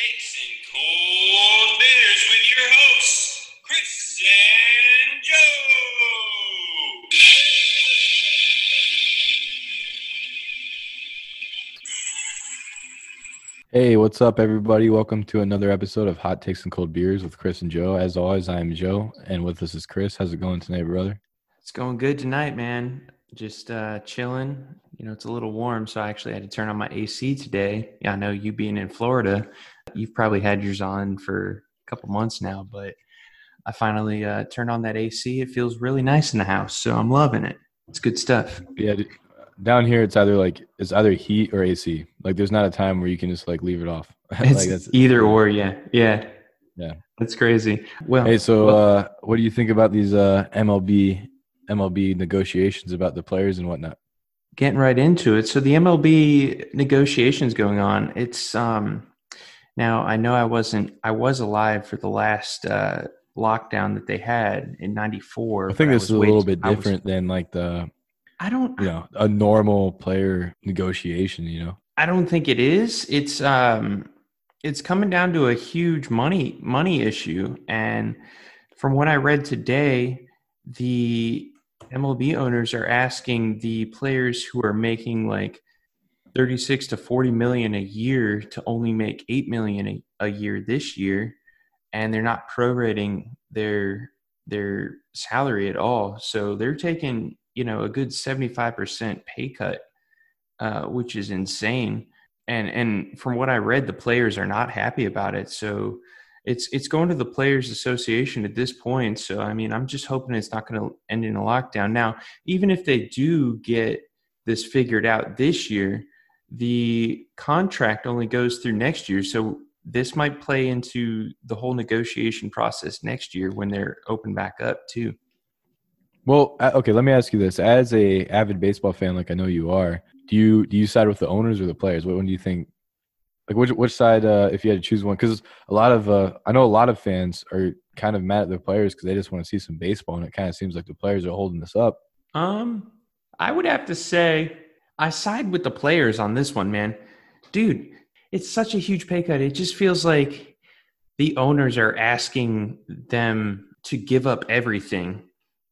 takes and cold beers with your hosts, Chris and Joe. Hey, what's up, everybody? Welcome to another episode of Hot Takes and Cold Beers with Chris and Joe. As always, I'm Joe, and with us is Chris. How's it going tonight, brother? It's going good tonight, man. Just uh, chilling. You know, it's a little warm, so I actually had to turn on my AC today. Yeah, I know you being in Florida, you've probably had yours on for a couple months now, but I finally uh, turned on that AC. It feels really nice in the house, so I'm loving it. It's good stuff. Yeah, down here it's either like it's either heat or AC. Like, there's not a time where you can just like leave it off. It's like that's either or, yeah, yeah, Yeah. That's crazy. Well, Hey, so well, uh, what do you think about these uh, MLB MLB negotiations about the players and whatnot? getting right into it. So the MLB negotiations going on. It's um now I know I wasn't I was alive for the last uh lockdown that they had in 94. I think this was is a little bit I was- different than like the I don't you know a normal player negotiation. You know, I don't think it is. It's um it's coming down to a huge money money issue and from what I read today the MLB owners are asking the players who are making like 36 to 40 million a year to only make 8 million a, a year this year and they're not prorating their their salary at all. So they're taking you know a good 75% pay cut uh, which is insane. And and from what i read the players are not happy about it. So it's it's going to the players association at this point. So i mean i'm just hoping it's not going to end in a lockdown. Now even if they do get this figured out this year the contract only goes through next year so this might play into the whole negotiation process next year when they're open back up too Well, uh, okay, let me ask you this: as a avid baseball fan, like I know you are, do you do you side with the owners or the players? What one do you think? Like, which which side? Uh, if you had to choose one, because a lot of uh, I know a lot of fans are kind of mad at the players because they just want to see some baseball, and it kind of seems like the players are holding this up. Um, I would have to say I side with the players on this one, man. Dude, it's such a huge pay cut. It just feels like the owners are asking them to give up everything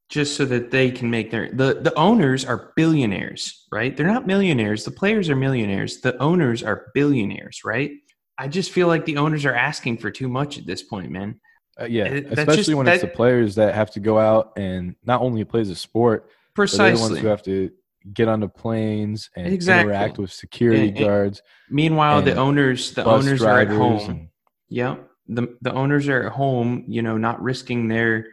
just so that they can make their the the owners are billionaires, right? They're not millionaires. The players are millionaires. The owners are billionaires, right? I just feel like the owners are asking for too much at this point, man. Uh, yeah, that's especially just- when it's the players that have to go out and not only play the sport, but the ones Precisely. who have to get on the planes and Exactly. interact with security And- and- guards, Meanwhile, the owners the owners are at home. and- Yeah, the the owners are at home, you know, not risking their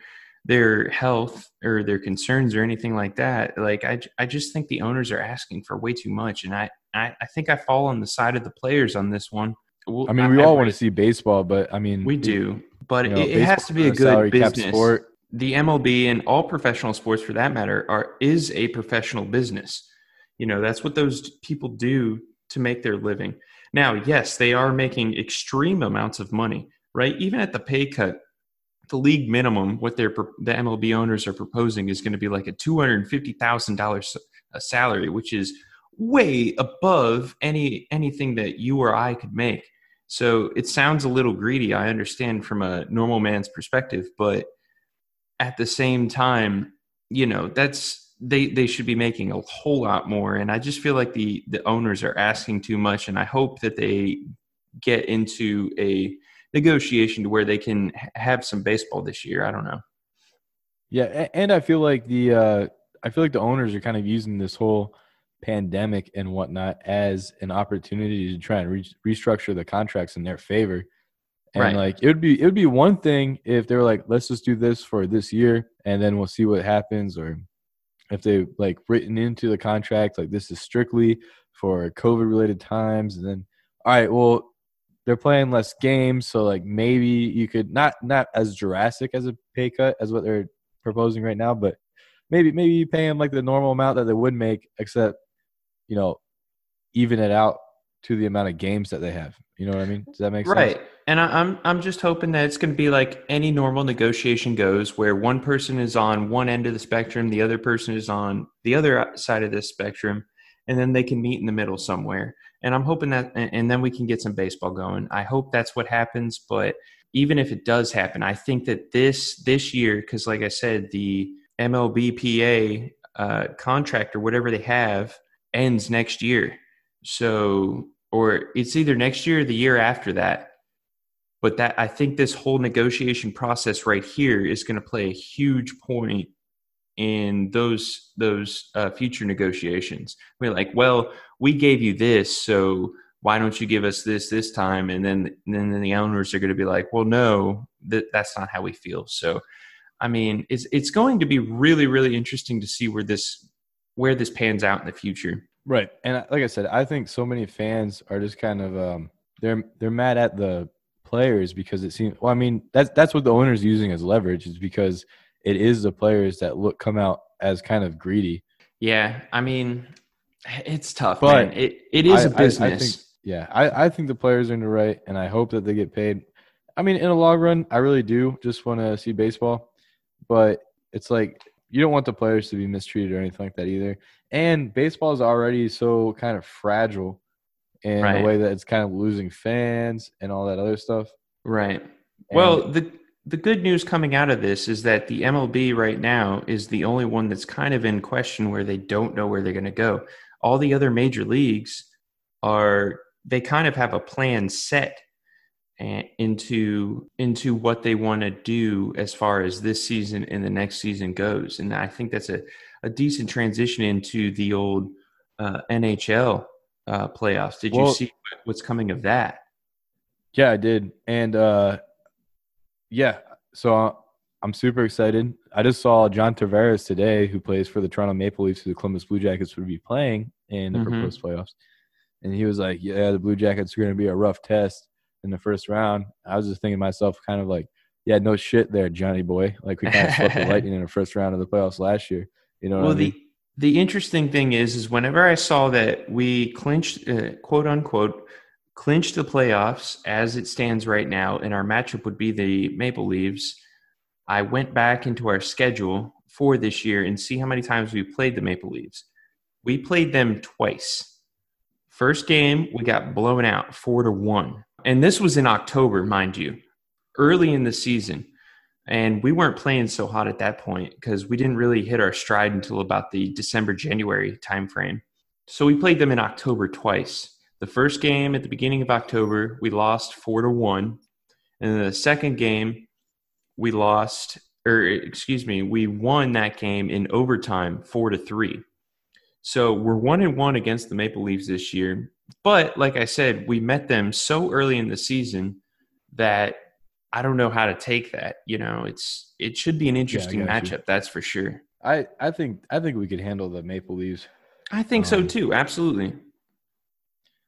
their health or their concerns or anything like that. Like I I just think the owners are asking for way too much, and I, I, I think I fall on the side of the players on this one. Well, I mean, we I- all I- want to see baseball, but I mean, We do, but you know, it, it has to be a baseball is salary good business. sport. The MLB and all professional sports, for that matter, are is a professional business. You know, that's what those people do to make their living. Now, yes, they are making extreme amounts of money, right? Even at the pay cut, the league minimum, what they're the MLB owners are proposing is going to be like a two hundred fifty thousand dollars salary, which is way above any anything that you or I could make. So it sounds a little greedy. I understand from a normal man's perspective, but at the same time, you know, that's they they should be making a whole lot more. And I just feel like the the owners are asking too much. And I hope that they get into a negotiation to where they can have some baseball this year. I don't know. Yeah, and I feel like the uh, I feel like the owners are kind of using this whole pandemic and whatnot as an opportunity to try and re- restructure the contracts in their favor. And Right. like it would be it would be one thing if they were like, let's just do this for this year and then we'll see what happens, or if they like written into the contract like this is strictly for COVID related times, and then all right, well they're playing less games, so like maybe you could not not as drastic as a pay cut as what they're proposing right now, but maybe maybe you pay them like the normal amount that they would make, except you know, even it out to the amount of games that they have. You know what I mean? Does that make sense? Right. And I, I'm I'm just hoping that it's going to be like any normal negotiation goes, where one person is on one end of the spectrum, the other person is on the other side of the spectrum, and then they can meet in the middle somewhere. and I'm hoping that, and and then we can get some baseball going. I hope that's what happens. But even if it does happen, I think that this this year, because like I said, the MLBPA uh, contract or whatever they have ends next year. So, or it's either next year or the year after that. But that I think this whole negotiation process right here is going to play a huge point in those those uh, future negotiations. We're like, well, we gave you this, so why don't you give us this this time? And then and then the owners are going to be like, well, no, that that's not how we feel. So, I mean, it's it's going to be really really interesting to see where this where this pans out in the future. Right. And like I said, I think so many fans are just kind of um they're they're mad at the players because it seems well, I mean, that's that's what the owner's using as leverage is because it is the players that look come out as kind of greedy. Yeah, I mean, it's tough, But man. It it is I- a I- I business. think- Yeah, I, I think the players are in the right, and I hope that they get paid. I mean, in the long run, I really do just want to see baseball, but it's like you don't want the players to be mistreated or anything like that either. And baseball is already so kind of fragile in Right. a way that it's kind of losing fans and all that other stuff. right. And- Well, the the good news coming out of this is that the MLB right now is the only one that's kind of in question where they don't know where they're going to go. All the other major leagues are they kind of have a plan set into into what they want to do as far as this season and the next season goes. And I think that's a, a decent transition into the old uh, NHL uh, playoffs. Did you see what's coming of that? Yeah, I did. And uh yeah, so I'm super excited. I just saw John Tavares today, who plays for the Toronto Maple Leafs, who the Columbus Blue Jackets would be playing in the Mhm. proposed playoffs. And he was like, Yeah, the Blue Jackets are going to be a rough test in the first round. I was just thinking to myself, kind of like, Yeah, no shit there, Johnny boy. Like, we kind of swept the Lightning in the first round of the playoffs last year. You know well, I mean? the the interesting thing is, is whenever I saw that we clinched, uh, quote unquote, clinched the playoffs as it stands right now, and our matchup would be the Maple Leaves. I went back into our schedule for this year and see how many times we played the Maple Leaves. We played them twice. First game, we got blown out four to one, and this was in October, mind you, early in the season and we weren't playing so hot at that point because we didn't really hit our stride until about the December January timeframe. So we played them in October twice. The first game at the beginning of October, we lost four to one, and the second game, we lost, or excuse me, we won that game in overtime, four to three. So we're one and one against the Maple Leafs this year. But like I said, we met them so early in the season that I don't know how to take that. You know, it's it should be an interesting you. matchup, that's for sure. I, I think I think we could handle the Maple Leafs. I think so Um, too. Absolutely.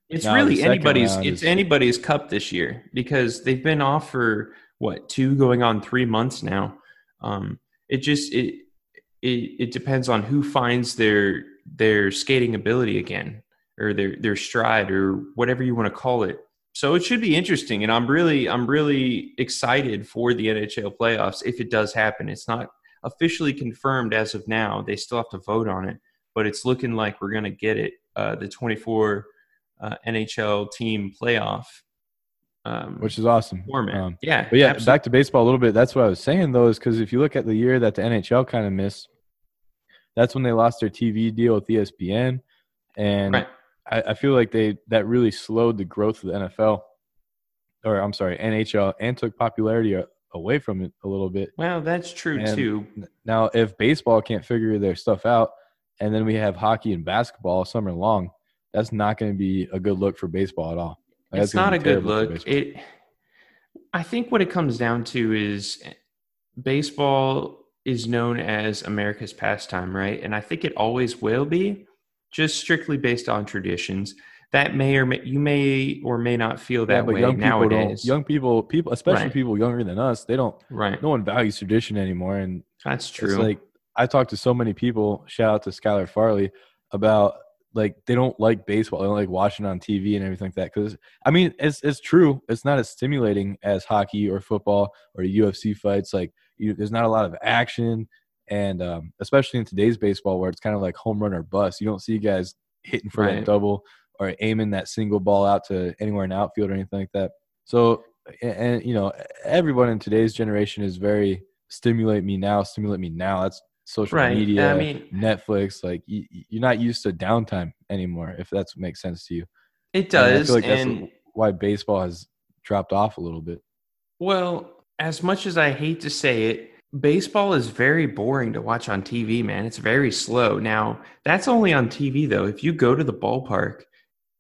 It's the really anybody's. It's is- anybody's cup this year because they've been off for what two going on three months now. Um, it just it it it depends on who finds their their skating ability again or their their stride or whatever you want to call it. So it should be interesting, and I'm really I'm really excited for the NHL playoffs if it does happen. It's not officially confirmed as of now. They still have to vote on it, but it's looking like we're going to get it. Uh, the 24 uh, NHL team playoff, um, which is awesome. format. Um, yeah, but yeah, absolutely. back to baseball a little bit. That's what I was saying though, is because if you look at the year that the NHL kind of missed, that's when they lost their TV deal with ESPN, and Right. I, I feel like they that really slowed the growth of the NFL, or I'm sorry, NHL, and took popularity away from it a little bit. Well, that's true And- too. Now, if baseball can't figure their stuff out, and then we have hockey and basketball summer long, that's not going to be a good look for baseball at all. Like, It's not a good look. It. I think what it comes down to is baseball is known as America's pastime, right? And I think it always will be, just strictly based on traditions. That may or may you may or may not feel that way young people nowadays. Young people, people, especially Right. people younger than us, they don't. right, No one values tradition anymore, and that's it's true. like I talked to so many people. Shout out to Skylar Farley about like they don't like baseball. They don't like watching on TV and everything like that. Because I mean, it's it's true. It's not as stimulating as hockey or football or UFC fights. Like you, there's not a lot of action, and um, especially in today's baseball where it's kind of like home run or bust. You don't see guys hitting for Right. that double or aiming that single ball out to anywhere in the outfield or anything like that. So, and, you know, everyone in today's generation is very stimulate me now, stimulate me now. That's social Right. media, I mean- Netflix. Like you, you're not used to downtime anymore, if that's what makes sense to you. It And I does. feel like and that's why baseball has dropped off a little bit. Well, as much as I hate to say it, baseball is very boring to watch on TV, man. It's very slow. Now, that's only on TV, though. If you go to the ballpark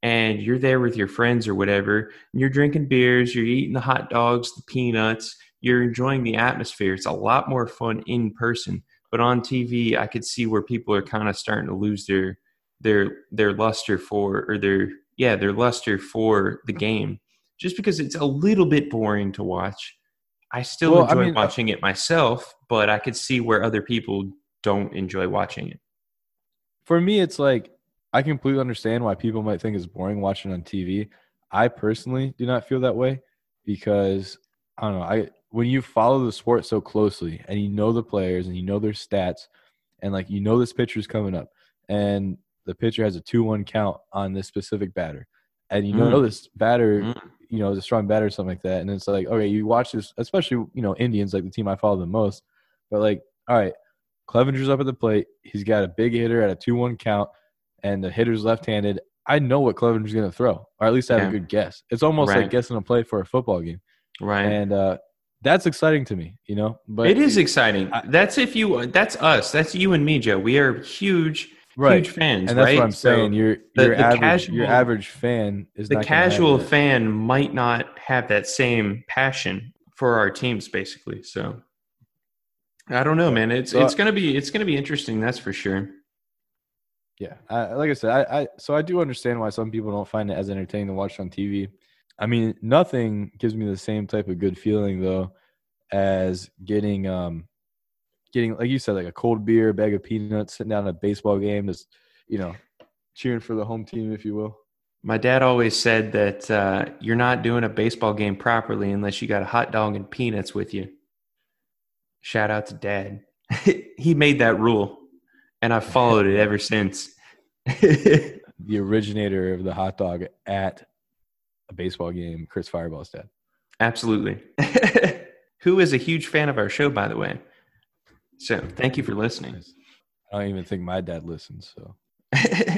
and you're there with your friends or whatever, and you're drinking beers, you're eating the hot dogs, the peanuts, you're enjoying the atmosphere, it's a lot more fun in person. But on TV, I could see where people are kind of starting to lose their their their luster for or their yeah, their luster for the game just because it's a little bit boring to watch. I still Well, I enjoy mean, uh watching it myself, but I could see where other people don't enjoy watching it. For me, it's like I completely understand why people might think it's boring watching on TV. I personally do not feel that way because I don't know. I when you follow the sport so closely and you know the players and you know their stats and like you know this pitcher is coming up and the pitcher has a two-one count on this specific batter and you know Mm. this batter Mm. You know is a strong batter or something like that and it's like okay you watch this especially you know Indians like the team I follow the most but like all right Clevinger's up at the plate he's got a big hitter at a two-one count and the hitter's left-handed I know what Clevinger's going to throw or at least I have Yeah. a good guess it's almost Right. like guessing a play for a football game Right. and uh, that's exciting to me, you know. But it is exciting. I- that's if you that's us. That's you and me, Joe. We are huge right, huge fans, and that's right? what I'm So saying. Your the- your the average your average fan is the gonna casual fan might not have that same passion for our teams basically. So I don't know, man. It's So- it's going to be it's going to be interesting, that's for sure. Yeah, I, like I said, I, I so I do understand why some people don't find it as entertaining to watch on TV. I mean, nothing gives me the same type of good feeling though as getting um getting like you said like a cold beer, a bag of peanuts, sitting down at a baseball game, just you know cheering for the home team, if you will. My dad always said that uh, you're not doing a baseball game properly unless you got a hot dog and peanuts with you. Shout out to dad. he made that rule, and I've followed it ever since. The originator of the hot dog at a baseball game, Chris Fireball's dad. Absolutely. Who is a huge fan of our show, by the way. So thank you for listening. I don't even think my dad listens. So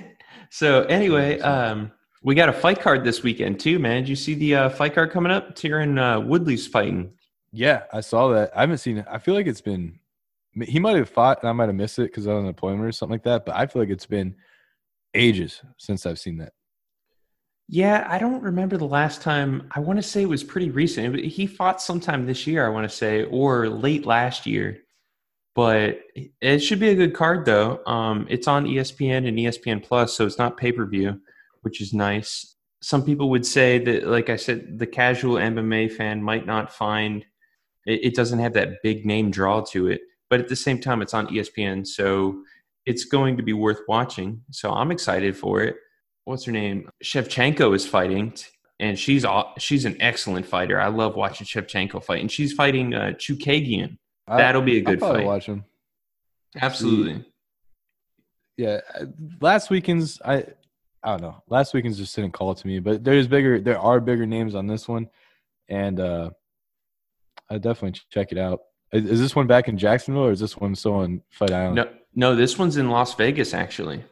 so anyway, um, we got a fight card this weekend too, man. Did you see the uh, fight card coming up? Tyron uh, Woodley's fighting. yeah, I saw that. I haven't seen it. I feel like it's been. He might have fought, and I might have missed it because I was on an appointment or something like that. But I feel like it's been ages since I've seen that. Yeah, I don't remember the last time. I want to say it was pretty recent. He fought sometime this year, I want to say, or late last year. But it should be a good card, though. Um, it's on ESPN and ESPN Plus, so it's not pay per view, which is nice. Some people would say that, like I said, the casual MMA fan might not find it, it doesn't have that big name draw to it. But at the same time, it's on ESPN, so it's going to be worth watching. So I'm excited for it what's her name? Shevchenko is fighting, and she's she's an excellent fighter. I love watching Shevchenko fight, and she's fighting uh, Chookagian. That'll be a I'll good probably fight. watch him. Absolutely. Yeah, last weekend's I. I don't know. Last weekend's just didn't call to me, but there's bigger. There are bigger names on this one, and uh I definitely check it out. Is, is this one back in Jacksonville, or is this one still on Fight Island? No, no, this one's in Las Vegas actually.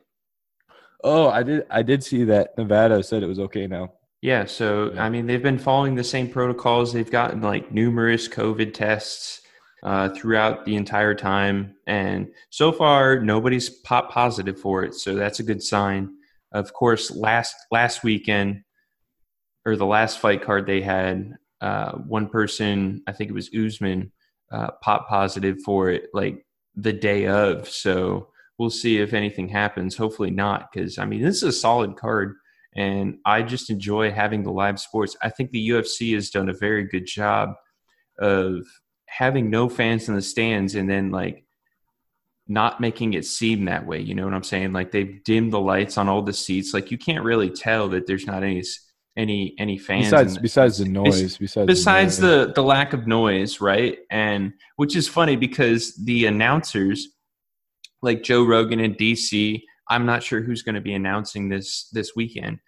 Oh, I did. I did see that Nevada said it was okay now. Yeah, so I mean, they've been following the same protocols. They've gotten like numerous COVID tests uh, throughout the entire time, and so far nobody's pop positive for it. So that's a good sign. Of course, last last weekend or the last fight card they had, uh, one person, I think it was Usman, uh, pop positive for it like the day of. So we'll see if anything happens. Hopefully not, because I mean this is a solid card and I just enjoy having the live sports. I think the UFC has done a very good job of having no fans in the stands and then like not making it seem that way. You know what I'm saying? Like they've dimmed the lights on all the seats. Like you can't really tell that there's not any any any fans. Besides, in besides the noise, besides besides the, noise. the the lack of noise right and which is funny because the announcers like joe rogan and dc i'm not sure who's going to be announcing this this weekend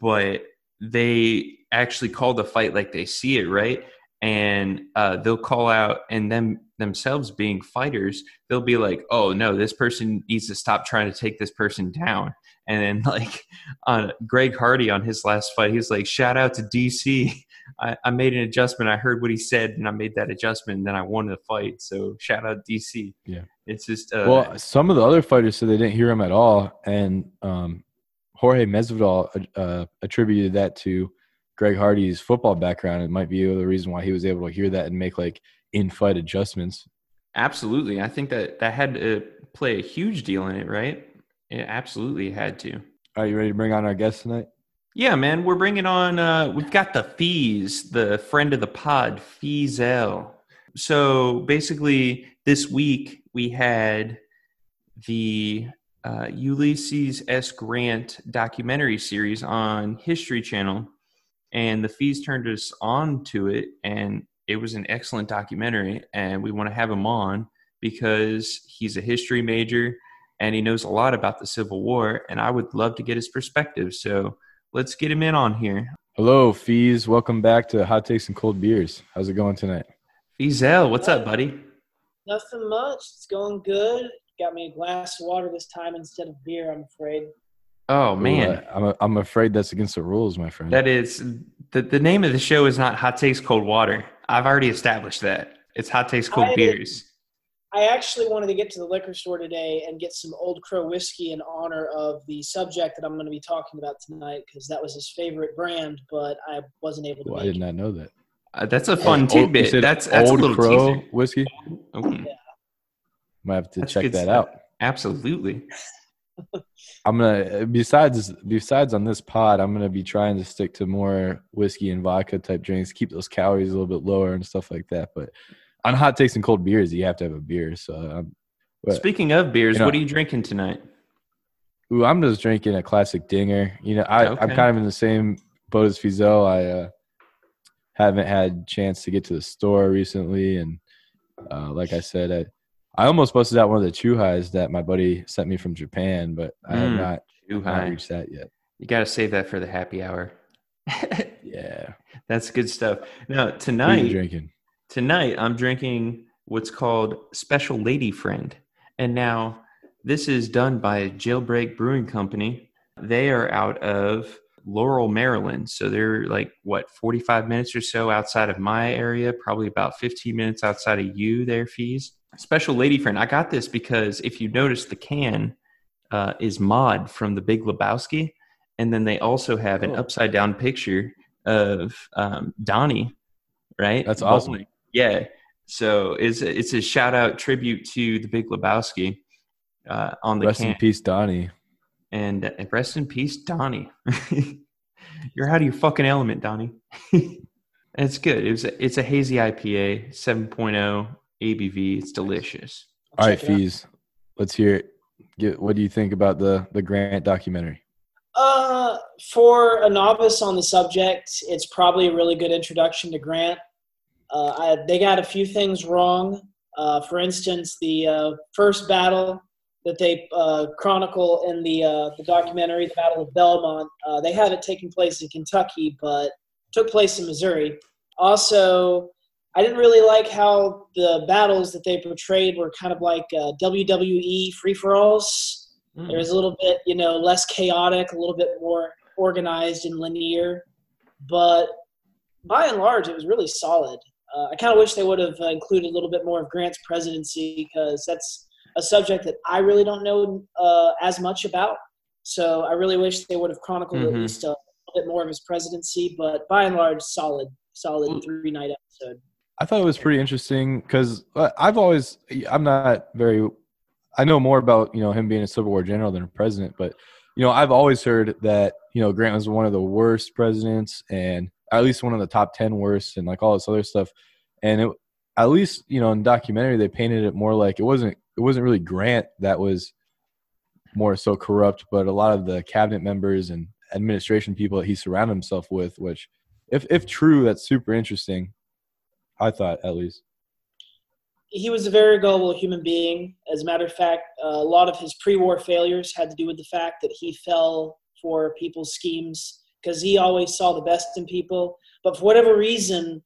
but they actually call the fight like they see it, right? And uh, they'll call out, and them themselves being fighters, they'll be like, "Oh no, this person needs to stop trying to take this person down." And then like on Greg Hardy on his last fight, he was like, "Shout out to DC." I, I made an adjustment. I heard what he said, and I made that adjustment, and then I won the fight. So shout out DC. Yeah. it's just uh, well, some of the other fighters said they didn't hear him at all, and um, Jorge Masvidal uh, attributed that to Greg Hardy's football background. It might be the reason why he was able to hear that and make like in-fight adjustments. absolutely. I think that that had to play a huge deal in it, right? It absolutely had to. Are you ready to bring on our guest tonight? Yeah, man, we're bringing on. Uh, we've got the Fees, the friend of the pod, Feezel. So basically, this week we had the uh, Ulysses S. Grant documentary series on History Channel, and the Fees turned us on to it, and it was an excellent documentary, and we want to have him on because he's a history major and he knows a lot about the Civil War, and I would love to get his perspective. So let's get him in on here. Hello, Fees. Welcome back to Hot Takes and Cold Beers. How's it going tonight? Fizel, what's up, buddy? Nothing much. It's going good. Got me a glass of water this time instead of beer, I'm afraid. Oh Ooh, man, I- I'm, I'm afraid that's against the rules, my friend. that is the the name of the show is not Hot Takes Cold Water. I've already established that. It's Hot Takes Cold I- Beers. I actually wanted to get to the liquor store today and get some Old Crow whiskey in honor of the subject that I'm going to be talking about tonight because that was his favorite brand, but I wasn't able to Ooh, I did not know that. Uh, that's a fun Old- tidbit. said That's that's Old a little Crow teaser. whiskey. Okay. Might have to That's check that stuff. out. Absolutely. I'm gonna besides besides on this pod, I'm gonna be trying to stick to more whiskey and vodka type drinks, keep those calories a little bit lower and stuff like that. But on hot takes and cold beers, you have to have a beer. So, um, but, Speaking of beers, you know- what are you drinking tonight? ooh, I'm just drinking a classic Dinger. You know, I, I'm Okay. kind of in the same boat as Fizel. I uh, haven't had chance to get to the store recently, and uh, like I said, I I almost busted out one of the chu-his that my buddy sent me from Japan, but I have Mm, not, Too not high. reached that yet. You got to save that for the happy hour. Yeah, That's good stuff. Now what are you tonight, drinking? tonight I'm drinking what's called Special Lady Friend, and now this is done by Jailbreak Brewing Company. They are out of Laurel, Maryland, so they're like what 45 minutes or so outside of my area, probably about 15 minutes outside of you. there fees. Special Lady Friend. I got this because if you notice, the can uh, is Maude from The Big Lebowski, and then they also have an Oh. upside down picture of um, Donnie. Right. That's awesome. Yeah. So it's a, it's a shout out tribute to the Big Lebowski uh, on the Rest can. in peace, Donnie. And uh, rest in peace, Donnie. You're out of your fucking element, Donnie. it's good. It was a, it's a hazy IPA, 7.0 ABV. It's delicious. All right, Check it out. fees. Let's hear it. Get, what do you think about the the Grant documentary? Uh, for a novice on the subject, it's probably a really good introduction to Grant. Uh, I, they got a few things wrong. Uh, for instance, the uh, first battle that they uh, chronicle in the uh, the documentary, the Battle of Belmont, uh, they had it taking place in Kentucky, but took place in Missouri. Also, I didn't really like how the battles that they portrayed were kind of like uh, WWE free for alls. Mm. There was a little bit, you know, less chaotic, a little bit more organized and linear. But by and large, it was really solid. Uh, I kind of wish they would have uh, included a little bit more of Grant's presidency because that's a subject that I really don't know uh, as much about. So I really wish they would have chronicled Mhm. at least a little bit more of his presidency. But by and large, solid, solid three night episode. I thought it was pretty interesting because uh, I've always I'm not very I know more about you know him being a Civil War general than a president, but you know I've always heard that you know Grant was one of the worst presidents and at least one of the top ten worst and like all this other stuff, and it at least you know in documentary they painted it more like it wasn't it wasn't really Grant that was more so corrupt, but a lot of the cabinet members and administration people that he surrounded himself with, which if if true, that's super interesting. I thought at least. he was a very gullible human being. As a matter of fact, uh, a lot of his pre-war failures had to do with the fact that he fell for people's schemes because he always saw the best in people. But for whatever reason,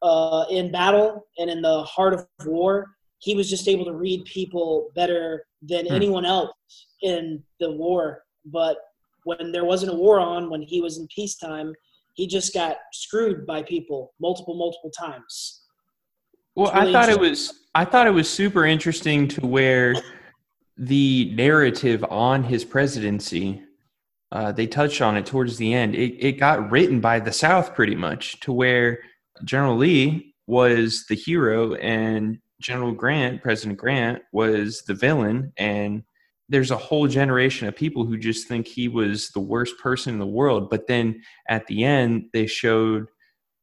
uh, in battle and in the heart of war, he was just able to read people better than Hmm. anyone else in the war. But when there wasn't a war on, when he was in peacetime, he just got screwed by people multiple, multiple times. Well, really I thought it was I thought it was super interesting to where the narrative on his presidency uh, they touched on it towards the end. It, it got written by the South pretty much to where General Lee was the hero and General Grant, President Grant, was the villain. And there's a whole generation of people who just think he was the worst person in the world. But then at the end, they showed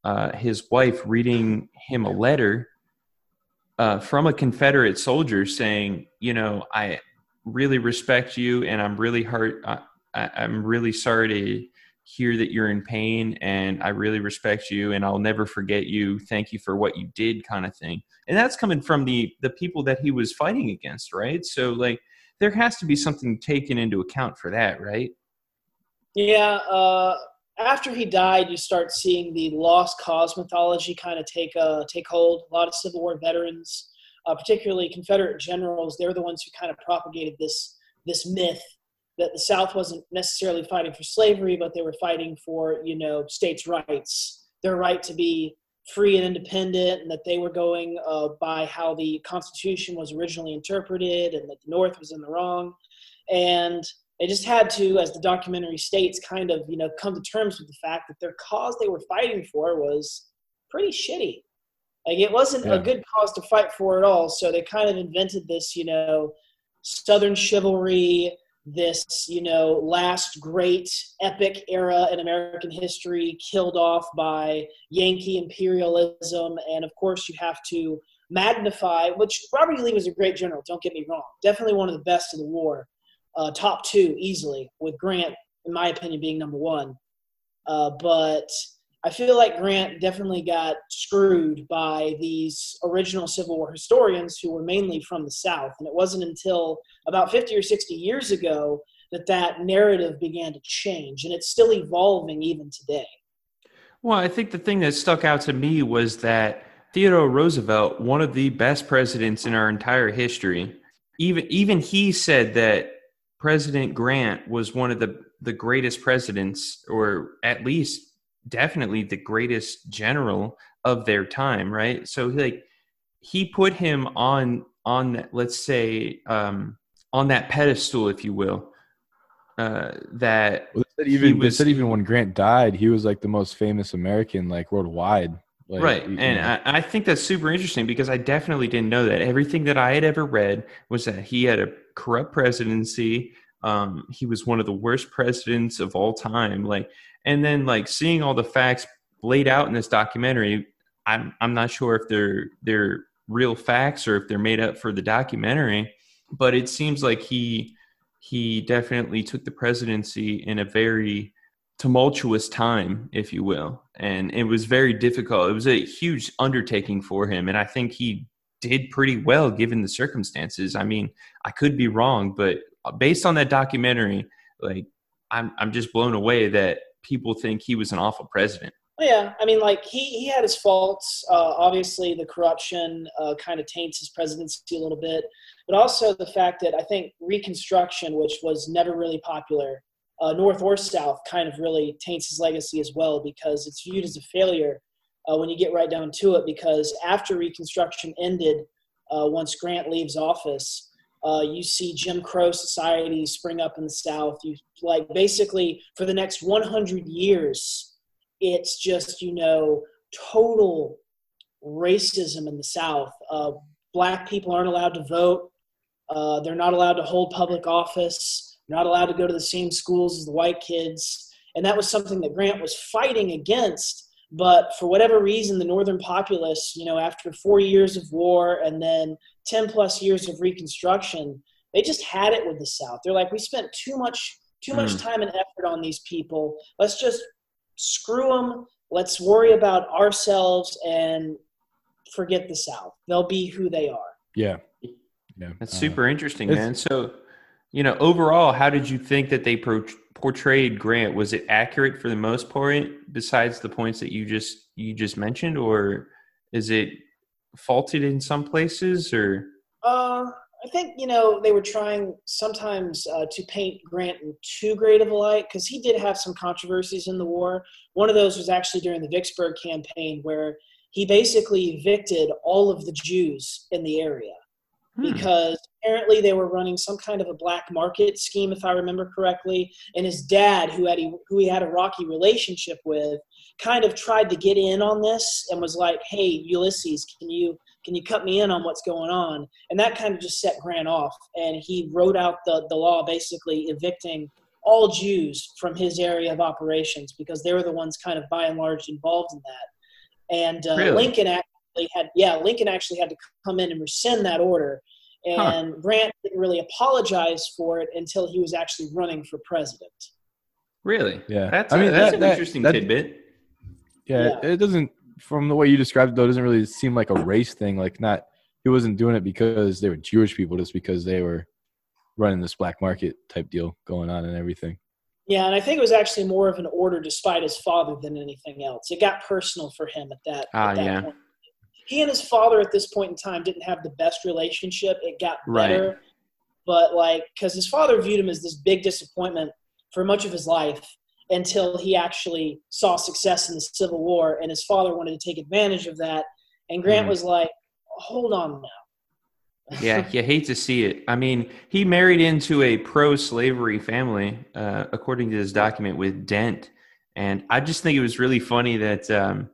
uh, his wife reading him a letter uh, from a Confederate soldier saying, you know, I really respect you and I'm really hurt. I, I'm really sorry to hear that you're in pain and I really respect you and I'll never forget you. Thank you for what you did kind of thing. And that's coming from the the people that he was fighting against, right? So like there has to be something taken into account for that, right? Yeah, uh, after he died, you start seeing the lost cause mythology kind of take uh, take hold. A lot of Civil War veterans, uh, particularly Confederate generals, they're the ones who kind of propagated this this myth that the South wasn't necessarily fighting for slavery, but they were fighting for you know states' rights, their right to be free and independent, and that they were going uh, by how the Constitution was originally interpreted, and that the North was in the wrong, and they just had to, as the documentary states, kind of you know come to terms with the fact that their cause they were fighting for was pretty shitty. Like it wasn't Yeah. a good cause to fight for at all. So they kind of invented this, you know, Southern chivalry, this you know last great epic era in American history, killed off by Yankee imperialism, and of course you have to magnify. Which Robert E. Lee was a great general. Don't get me wrong, definitely one of the best in the war uh, top two easily, with Grant, in my opinion, being number one. Uh, but I feel like Grant definitely got screwed by these original Civil War historians who were mainly from the South. And it wasn't until about 50 or 60 years ago that that narrative began to change. And it's still evolving even today. Well, I think the thing that stuck out to me was that Theodore Roosevelt, one of the best presidents in our entire history, even even he said that President Grant was one of the the greatest presidents, or at least definitely the greatest general of their time, right? So like he put him on on that, let's say um, on that pedestal, if you will. Uh, that Well, they said even they was- said even when Grant died, he was like the most famous American like worldwide. Like, right you and know. I, I think that's super interesting because i definitely didn't know that everything that i had ever read was that he had a corrupt presidency um, he was one of the worst presidents of all time like and then like seeing all the facts laid out in this documentary i'm i'm not sure if they're they're real facts or if they're made up for the documentary but it seems like he he definitely took the presidency in a very tumultuous time, if you will. And it was very difficult. It was a huge undertaking for him. And I think he did pretty well given the circumstances. I mean, I could be wrong, but based on that documentary, like I'm I'm just blown away that people think he was an awful president. Yeah, I mean, like he he had his faults. Uh, obviously, the corruption uh, kind of taints his presidency a little bit, but also the fact that I think Reconstruction, which was never really popular, uh, North or South, kind of really taints his legacy as well because it's viewed as a failure uh, when you get right down to it. Because after Reconstruction ended, uh, once Grant leaves office, uh, you see Jim Crow society spring up in the South. You like basically for the next 100 years it's just you know total racism in the south uh, black people aren't allowed to vote uh, they're not allowed to hold public office not allowed to go to the same schools as the white kids. And that was something that grant was fighting against. But for whatever reason the northern populace you know after four years of war and then 10 plus years of reconstruction they just had it with the south. They're like we spent too much too much Mm. time and effort on these people let's just screw them. Let's worry about ourselves and forget the South. They'll be who they are. yeah, yeah. That's Uh, super interesting, man. So, you know, overall, how did you think that they pro- portrayed Grant, was it accurate for the most part? Besides the points that you just you just mentioned, or is it faulted in some places? Or Uh, I think you know they were trying sometimes uh, to paint Grant in too great of a light because he did have some controversies in the war. One of those was actually during the Vicksburg campaign, where he basically evicted all of the Jews in the area Hmm. because apparently they were running some kind of a black market scheme, if I remember correctly. And his dad, who had he, who he had a rocky relationship with, kind of tried to get in on this and was like, "Hey, Ulysses, can you can you cut me in on what's going on?" And that kind of just set Grant off, and he wrote out the the law basically evicting all Jews from his area of operations because they were the ones kind of by and large involved in that. And uh, Really? Lincoln actually had, yeah, Lincoln actually had to come in and rescind that order. Huh. And Grant didn't really apologize for it until he was actually running for president. really? Yeah. That's I a- mean, that's that- an that- interesting that- tidbit. Yeah, it doesn't. From the way you described it, though, it doesn't really seem like a race thing. Like, not he wasn't doing it because they were Jewish people, just because they were running this black market type deal going on and everything. Yeah, and I think it was actually more of an order despite his father than anything else. It got personal for him at that, Ah, at that yeah. point. He and his father at this point in time didn't have the best relationship. It got Right. better, but like because his father viewed him as this big disappointment for much of his life until he actually saw success in the Civil War, and his father wanted to take advantage of that. And Grant Mhm. was like, "Hold on now." Yeah, you hate to see it. I mean, he married into a pro-slavery family, uh, according to this document with Dent, and I just think it was really funny that um,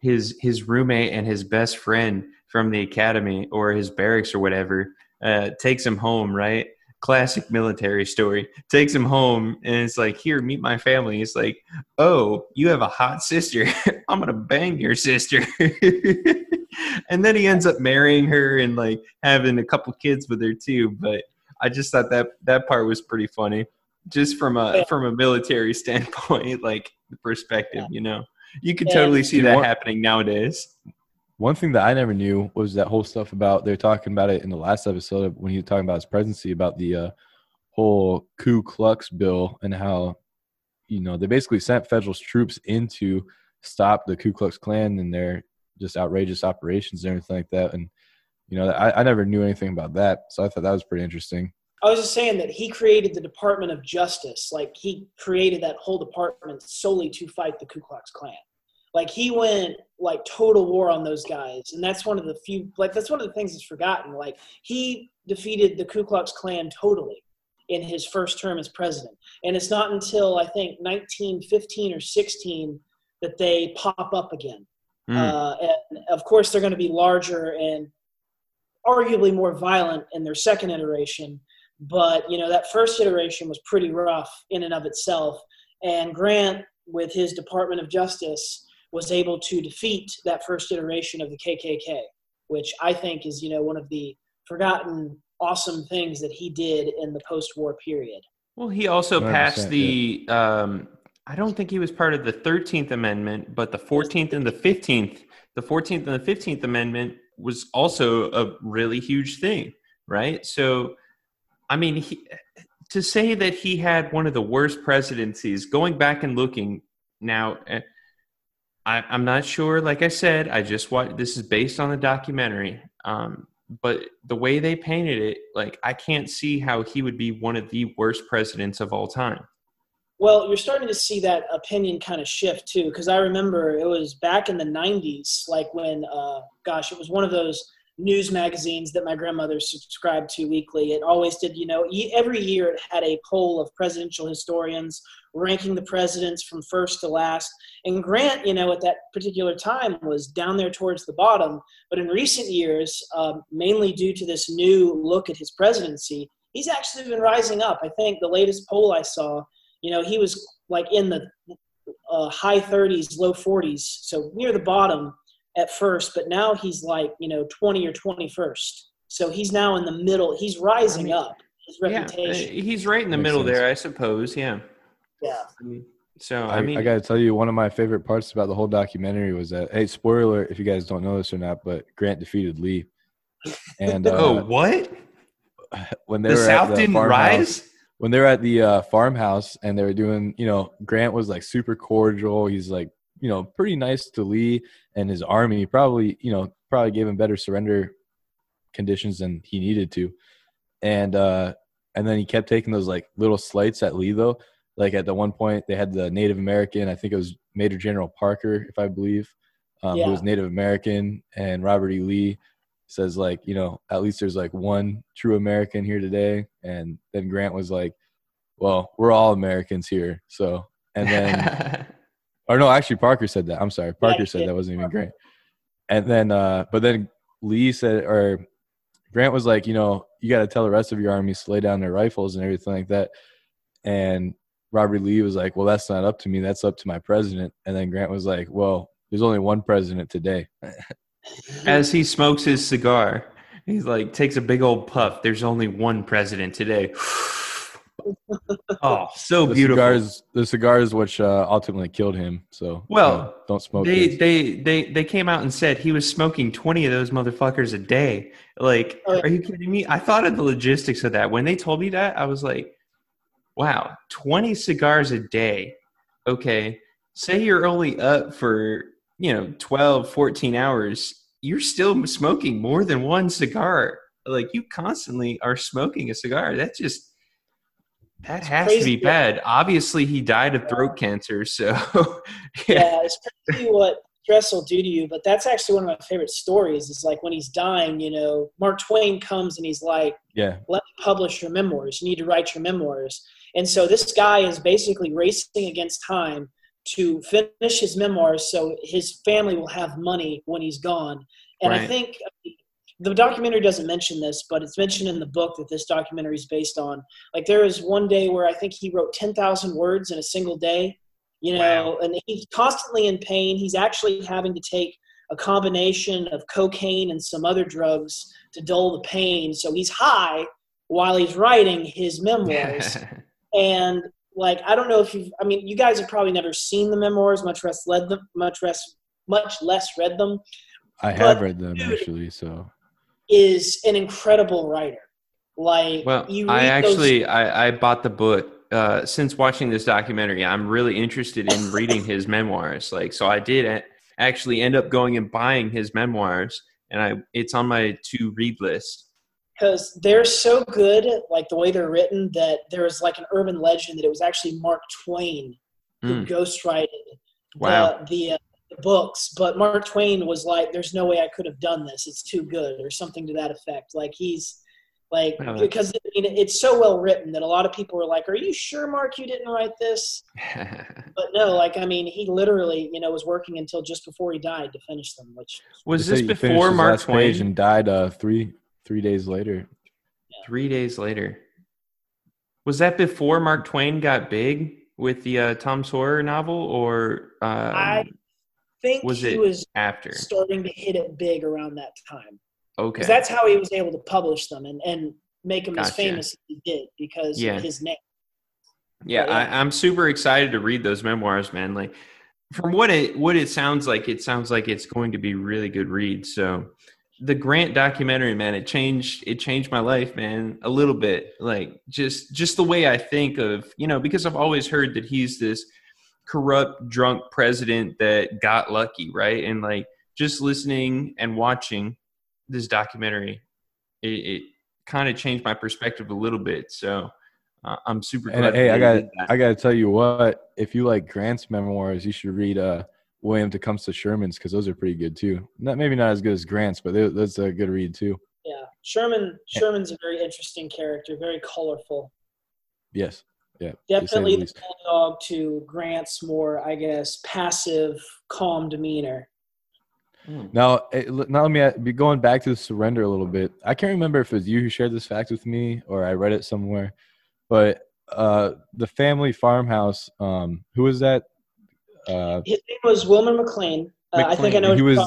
his his roommate and his best friend from the academy or his barracks or whatever uh, takes him home. Right, classic military story. Takes him home and it's like, here, meet my family. It's like, oh, you have a hot sister. I'm gonna bang your sister. and then he ends up marrying her and like having a couple kids with her too. But I just thought that that part was pretty funny, just from a Yeah. from a military standpoint, like the perspective. You know, you could Yeah. totally see that want- happening nowadays. One thing that I never knew was that whole stuff about they're talking about it in the last episode when he was talking about his presidency about the uh, whole Ku Klux bill and how you know they basically sent federal troops in to stop the Ku Klux Klan and their just outrageous operations and everything like that. And you know, I, I never knew anything about that, so I thought that was pretty interesting. I was just saying that he created the Department of Justice. Like he created that whole department solely to fight the Ku Klux Klan. Like he went like total war on those guys, and that's one of the few. Like that's one of the things that's forgotten. Like he defeated the Ku Klux Klan totally in his first term as president, and it's not until I think 1915 or 16 that they pop up again. Mm. Uh, and of course, they're going to be larger and arguably more violent in their second iteration. But you know that first iteration was pretty rough in and of itself. And Grant, with his Department of Justice, was able to defeat that first iteration of the KKK, which I think is you know one of the forgotten awesome things that he did in the post-war period. Well, he also passed the. Um, I don't think he was part of the Thirteenth Amendment, but the Fourteenth and the Fifteenth, the Fourteenth and the Fifteenth Amendment was also a really huge thing, right? So, I mean, he, to say that he had one of the worst presidencies, going back and looking now, eh, I, I'm not sure. Like I said, I just watched. This is based on the documentary. Um, but the way they painted it, like I can't see how he would be one of the worst presidents of all time. Well, you're starting to see that opinion kind of shift too, because I remember it was back in the '90s, like when, uh, gosh, it was one of those news magazines that my grandmother subscribed to weekly. It always did, you know, every year it had a poll of presidential historians ranking the presidents from first to last. And Grant, you know, at that particular time was down there towards the bottom. But in recent years, um, mainly due to this new look at his presidency, he's actually been rising up. I think the latest poll I saw you know, he was like in the uh, high 30s, low 40s, so near the bottom at first, but now he's like, you know, 20 or 21st. So he's now in the middle. He's rising I mean, up. His reputation. uh, he's right in the Makes middle sense. there, I suppose. Yeah. Yeah. So I, I mean, I got to tell you, one of my favorite parts about the whole documentary was that, hey, spoiler if you guys don't know this or not, but Grant defeated Lee. And uh, oh, what? when they The were at South the didn't farmhouse- rise? when they were at the uh, farmhouse and they were doing, you know, Grant was like super cordial. He's like, you know, pretty nice to Lee and his army. Probably, you know, probably gave him better surrender conditions than he needed to. And uh and then he kept taking those like little slights at Lee though. Like at the one point they had the Native American, I think it was Major General Parker, if I believe, um, Yeah. who was Native American, and Robert E. Lee says like, you know, at least there's like one true American here today. And then Grant was like, Well, we're all Americans here. So and then or no, actually Parker said that. I'm sorry. Parker he said did. that wasn't even Grant. And then uh but then Lee said or Grant was like, you know, you gotta tell the rest of your armies to lay down their rifles and everything like that. And Robert Lee was like, Well, that's not up to me, that's up to my president. And then Grant was like, Well, there's only one president today. As he smokes his cigar, he's like takes a big old puff. There's only one president today. oh, so The beautiful. cigars the cigar is which uh, ultimately killed him. So Well, you know, don't smoke they, these. they they they came out and said he was smoking 20 of those motherfuckers a day like yeah. are you kidding me i thought of the logistics of that when they told me that i was like wow 20 cigars a day okay say you're only up for you know 12 14 hours you're still smoking more than one cigar like you constantly are smoking a cigar that just that It's has to be bad obviously he died of throat cancer so yeah, it's crazy what stress will do to you. But that's actually one of my favorite stories. Is like when he's dying, you know, Mark Twain comes and he's like, yeah. "Let me publish your memoirs. You need to write your memoirs." And so this guy is basically racing against time to finish his memoirs, so his family will have money when he's gone. And I think the documentary doesn't mention this, but it's mentioned in the book that this documentary is based on. Like there is one day where I think he wrote ten thousand words in a single day. You know, Wow. and he's constantly in pain. He's actually having to take a combination of cocaine and some other drugs to dull the pain. So he's high while he's writing his memoirs. and like, I don't know if you've, I mean, you guys have probably never seen the memoirs, much less read them, much less, much less read them. I have read them dude, actually, so Is an incredible writer. Like, Well, you I read those- actually I, I bought the book uh, since watching this documentary. I'm really interested in reading his memoirs. Like, so I did actually end up going and buying his memoirs, and I it's on my to read list. because they're so good, like the way they're written, that there's like an urban legend that it was actually Mark Twain who Mm. ghostwrited Wow. the, the, uh, the books. But Mark Twain was like, "There's no way I could have done this. It's too good," or something to that effect. Like he's like Wow. because I mean, it's so well written that a lot of people were like, "Are you sure, Mark, you didn't write this?" But no, like I mean, he literally, you know, was working until just before he died to finish them. Which Was this say he finished before Mark Twain? and died uh, three three days later. Three days later. Was that before Mark Twain got big with the uh, Tom Sawyer novel, or um, I think was he was after? starting to hit it big around that time. Okay. that's how he was able to publish them and, and make them as famous as he did because Yeah. of his name. Yeah, yeah. I, I'm super excited to read those memoirs, man. Like from what it what it sounds like, it sounds like it's going to be really good read. So the Grant documentary, man, it changed it changed my life, man, a little bit. Like just just the way I think of, you know, because I've always heard that he's this corrupt, drunk president that got lucky, right? And like just listening and watching this documentary, it, it kind of changed my perspective a little bit. So uh, I'm super glad. And hey, I got i got to tell you what, if you like Grant's memoirs, you should read uh William Tecumseh Sherman's because those are pretty good too. Not maybe not as good as Grant's, but they, that's a good read too. Yeah, Sherman. Sherman's a very interesting character, very colorful. Yes, yeah, to the Definitely the least. bulldog to Grant's more, I guess, passive, calm demeanor. Hmm. Now, eh, now let me be going back to the surrender a little bit. I can't remember if it was you who shared this fact with me or I read it somewhere, but uh, the family farmhouse. Um, who was that? Uh, His name was Wilmer McLean. Uh, I think I know. What he was.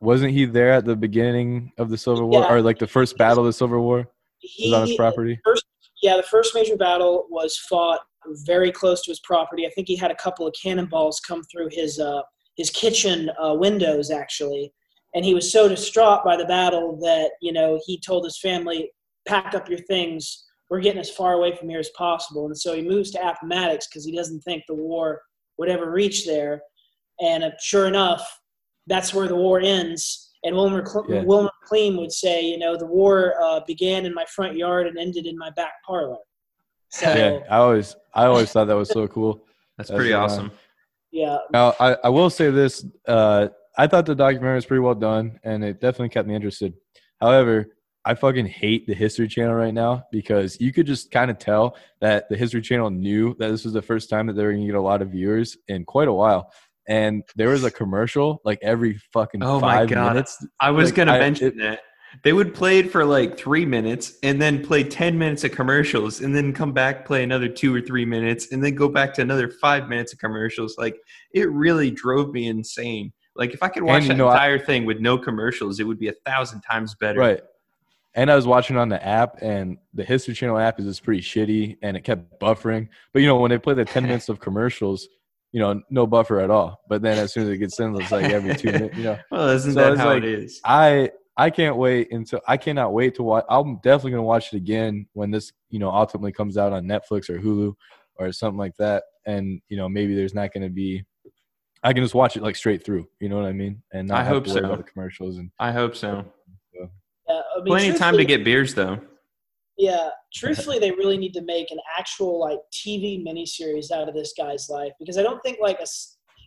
Wasn't he there at the beginning of the Civil War, Yeah. or like the first battle of the Civil War? He was on his He- property. Yeah, the first major battle was fought very close to his property. I think he had a couple of cannonballs come through his uh, his kitchen uh, windows actually, and he was so distraught by the battle that you know he told his family, "Pack up your things. we're getting as far away from here as possible. And so he moves to Appomattox because he doesn't think the war would ever reach there. And uh, sure enough, that's where the war ends. And Wilmer, Cl- Yeah. Wilmer McLean would say, you know, the war uh, began in my front yard and ended in my back parlor. So, Yeah, yeah. I always I always thought that was so cool. That's That's pretty right on. awesome. Now, I, I will say this. Uh, I thought the documentary was pretty well done, and it definitely kept me interested. However, I fucking hate the History Channel right now because you could just kind of tell that the History Channel knew that this was the first time that they were going to get a lot of viewers in quite a while. And there was a commercial like every fucking Oh my five God. minutes. I was Like, gonna I- mention it- that. They would play it for like three minutes and then play 10 minutes of commercials and then come back, play another two or three minutes, and then go back to another five minutes of commercials. Like it really drove me insane. Like if I could watch And, that know, I- entire thing with no commercials, it would be a thousand times better. Right. And I was watching on the app, and the History Channel app is just pretty shitty, and it kept buffering. But you know, when they play the ten minutes of commercials, you know, no buffer at all. But then as soon as it gets in, it's like every two minutes. You know, Well, isn't So that it's how like- it is? I I can't wait until I cannot wait to watch. I'm definitely gonna watch it again when this you know ultimately comes out on Netflix or Hulu or something like that. And you know, maybe there's not gonna be. I can just watch it like straight through. You know what I mean? And not I have hope to worry so. about the commercials and I hope so. Yeah, I mean, Plenty of time to get beers though. Yeah, truthfully, they really need to make an actual like TV miniseries out of this guy's life because I don't think like a.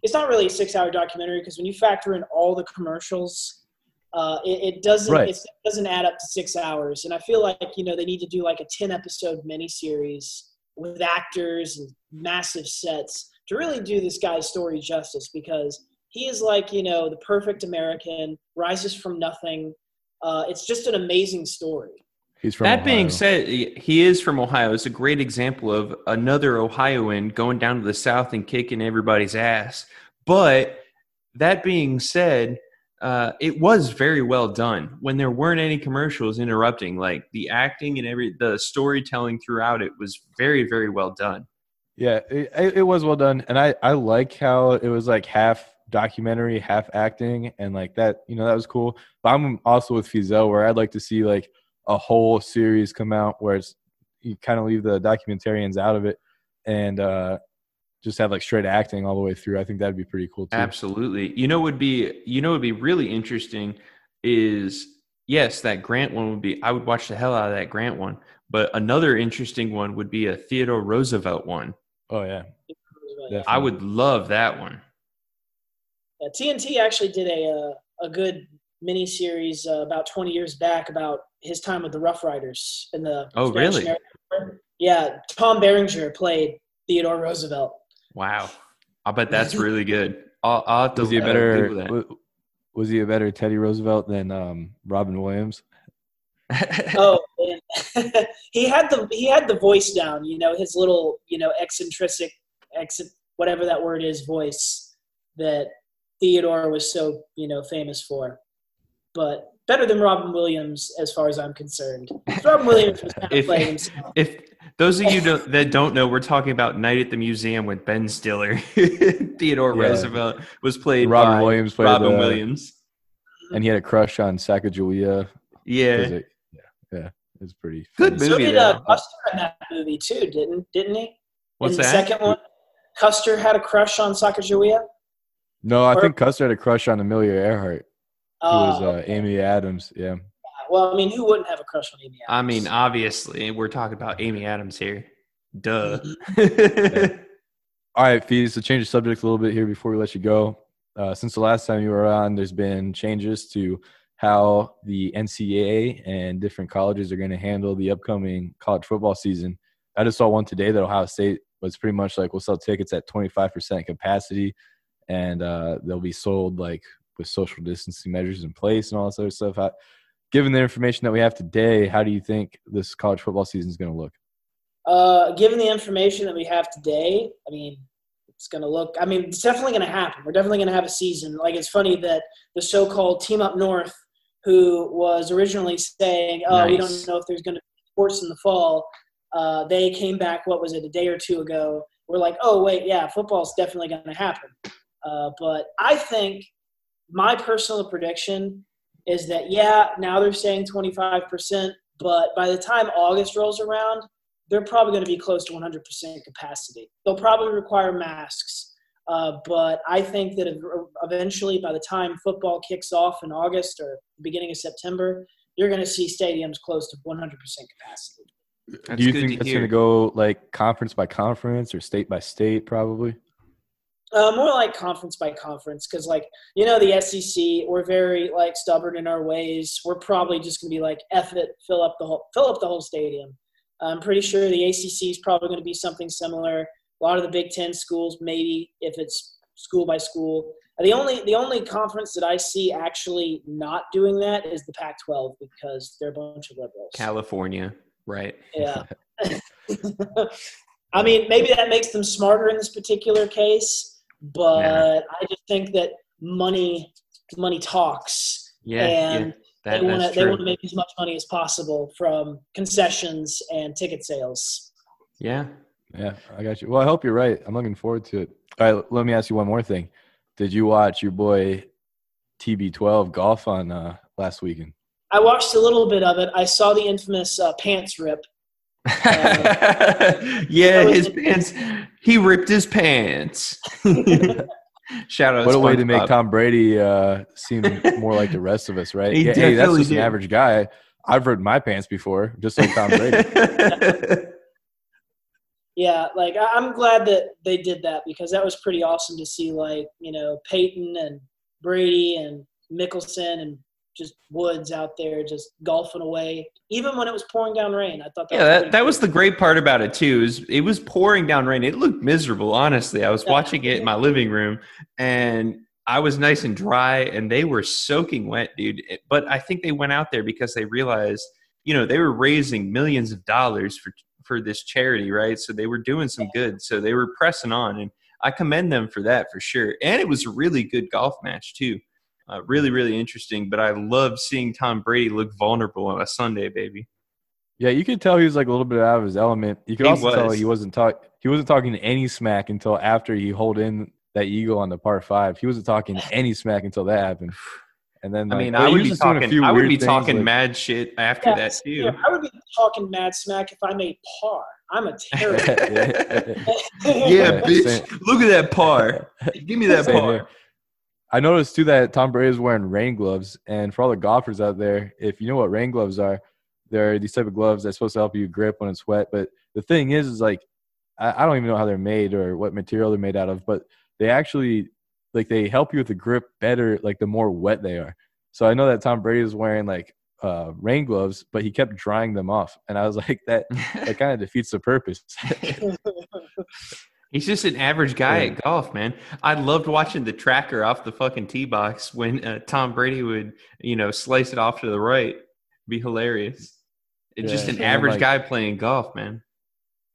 It's not really a six-hour documentary because when you factor in all the commercials, uh, it, it doesn't Right. it doesn't add up to six hours. And I feel like you know they need to do like a ten-episode miniseries with actors and massive sets to really do this guy's story justice because he is like you know the perfect American, rises from nothing. Uh, it's just an amazing story. He's from. that being said, he is from Ohio. It's a great example of another Ohioan going down to the South and kicking everybody's ass. But that being said, uh, it was very well done when there weren't any commercials interrupting. Like the acting and every the storytelling throughout it was very, very well done. Yeah, it, it it was well done, and I I like how it was like half documentary, half acting, and like that. You know, that was cool. But I'm also with Fizel, where I'd like to see like a whole series come out where it's you kind of leave the documentarians out of it, and uh just have like straight acting all the way through. I think that'd be pretty cool too. Absolutely. You know, would be you know would be really interesting is yes, that Grant one would be. I would watch the hell out of that Grant one. But another interesting one would be a Theodore Roosevelt one. Oh yeah, Yeah. I would love that one. Yeah, TNT actually did a uh, a good mini series uh, about 20 years back about his time with the Rough Riders in the Oh, Spanish really? American Yeah, Tom Berenger played Theodore Roosevelt. Wow. I bet that's really good. I'll, I'll have to was he a better Google was he a better Teddy Roosevelt than um Robin Williams? Oh, man. he had the he had the voice down. You know his little you know eccentric, ex whatever that word is voice that Theodore was so you know famous for. But better than Robin Williams as far as I'm concerned. Robin Williams was kind of If- playing himself. if those of you don't, that don't know, we're talking about Night at the Museum with Ben Stiller. Theodore Yeah. Roosevelt was played Robin by Williams played Robin uh, Williams. and he had a crush on Sacagawea. 'cause Yeah. it- yeah, yeah, it's pretty Good funny. So movie, did uh. Custer in that movie too, didn't didn't he? What's in the second one, Custer had a crush on Sacagawea. No, I Or- think Custer had a crush on Amelia Earhart, who was Uh, uh, Amy Adams. Yeah. well, I mean, who wouldn't have a crush on Amy? I mean, obviously, we're talking about Amy Adams here. Duh. All right, Fees, to change the subject a little bit here before we let you go. Uh, since the last time you were on, there's been changes to how the NCAA and different colleges are going to handle the upcoming college football season. I just saw one today that Ohio State was pretty much like we'll sell tickets at 25% capacity, and uh, they'll be sold like with social distancing measures in place and all this other stuff. How, given the information that we have today, how do you think this college football season is going to look? Uh, given the information that we have today, I mean, it's going to look. I mean, it's definitely going to happen. We're definitely going to have a season. Like it's funny that the so-called Team Up North, who was originally saying, "Oh, we don't know if there's going to be sports in the fall," uh, they came back. What was it? A day or two ago. We're like, "Oh, wait, yeah, football's definitely going to happen." Uh, but I think my personal prediction is that yeah, now they're saying 25%, But by the time August rolls around, they're probably going to be close to 100% capacity. They'll probably require masks. Uh, but I think that eventually, by the time football kicks off in August or beginning of September, you're going to see stadiums close to 100% capacity. That's Do you think to it's going to go like conference by conference or state by state? Probably. Uh, more like conference by conference, because like you know the SEC, we're very like stubborn in our ways. We're probably just gonna be like, "Eff it, fill up the whole, fill up the whole stadium." I'm pretty sure the ACC is probably going to be something similar. A lot of the Big Ten schools, maybe if it's school by school. The only the only conference that I see actually not doing that is the Pac-12 because they're a bunch of liberals. California, right? Yeah. I mean, maybe that makes them smarter in this particular case, but Yeah. I just think that money money talks, Yeah, and yeah. That, they want to they want to make as much money as possible from concessions and ticket sales. yeah. Yeah, I got you. Well, I hope you're right. I'm looking forward to it. All right, let me ask you one more thing. Did you watch your boy TB12 golf on uh, last weekend? I watched a little bit of it. I saw the infamous uh, pants rip. yeah, was- his pants. He ripped his pants. Shout out! What a way to make SpongeBob. Tom Brady uh, seem more like the rest of us, right? He yeah, hey, that's definitely just an average guy. I've ripped my pants before, just like Tom Brady. Yeah, like I'm glad that they did that because that was pretty awesome to see. Like you know Peyton and Brady and Mickelson and just Woods out there just golfing away, even when it was pouring down rain. I thought that yeah, was that, that cool. was the great part about it too. Is it was pouring down rain. It looked miserable, honestly. I was Yeah. watching it in my living room, and I was nice and dry, and they were soaking wet, dude. But I think they went out there because they realized, you know, they were raising millions of dollars for for this charity, right? So they were doing some good. So they were pressing on, and I commend them for that for sure. And it was a really good golf match too. Uh, really, really interesting. But I love seeing Tom Brady look vulnerable on a Sunday, baby. Yeah, you could tell he was like a little bit out of his element. You could He also tell was. he wasn't talk he wasn't talking any smack until after he hold in that eagle on the par five. He wasn't talking any smack until that happened. And then I mean, I would be just doing a talking. I would be things, talking like- mad shit after Yeah, that see, too. I would be talking mad smack if I made par. I'm a terrible. yeah, Yeah, Yeah, bitch. Look at that par. Give me that Same par. I noticed too that Tom Brady is wearing rain gloves, and for all the golfers out there, if you know what rain gloves are, they're these type of gloves that's supposed to help you grip when it's wet. But the thing is, is like I, I don't even know how they're made or what material they're made out of, but they actually like they help you with the grip better, like the more wet they are. So I know that Tom Brady is wearing like uh, rain gloves, but he kept drying them off, and I was like, that that kind of defeats the purpose. He's just an average guy Yeah. at golf, man. I loved watching the tracker off the fucking tee box when uh, Tom Brady would, you know, slice it off to the right. Be hilarious. It's just an average like- guy playing golf, man.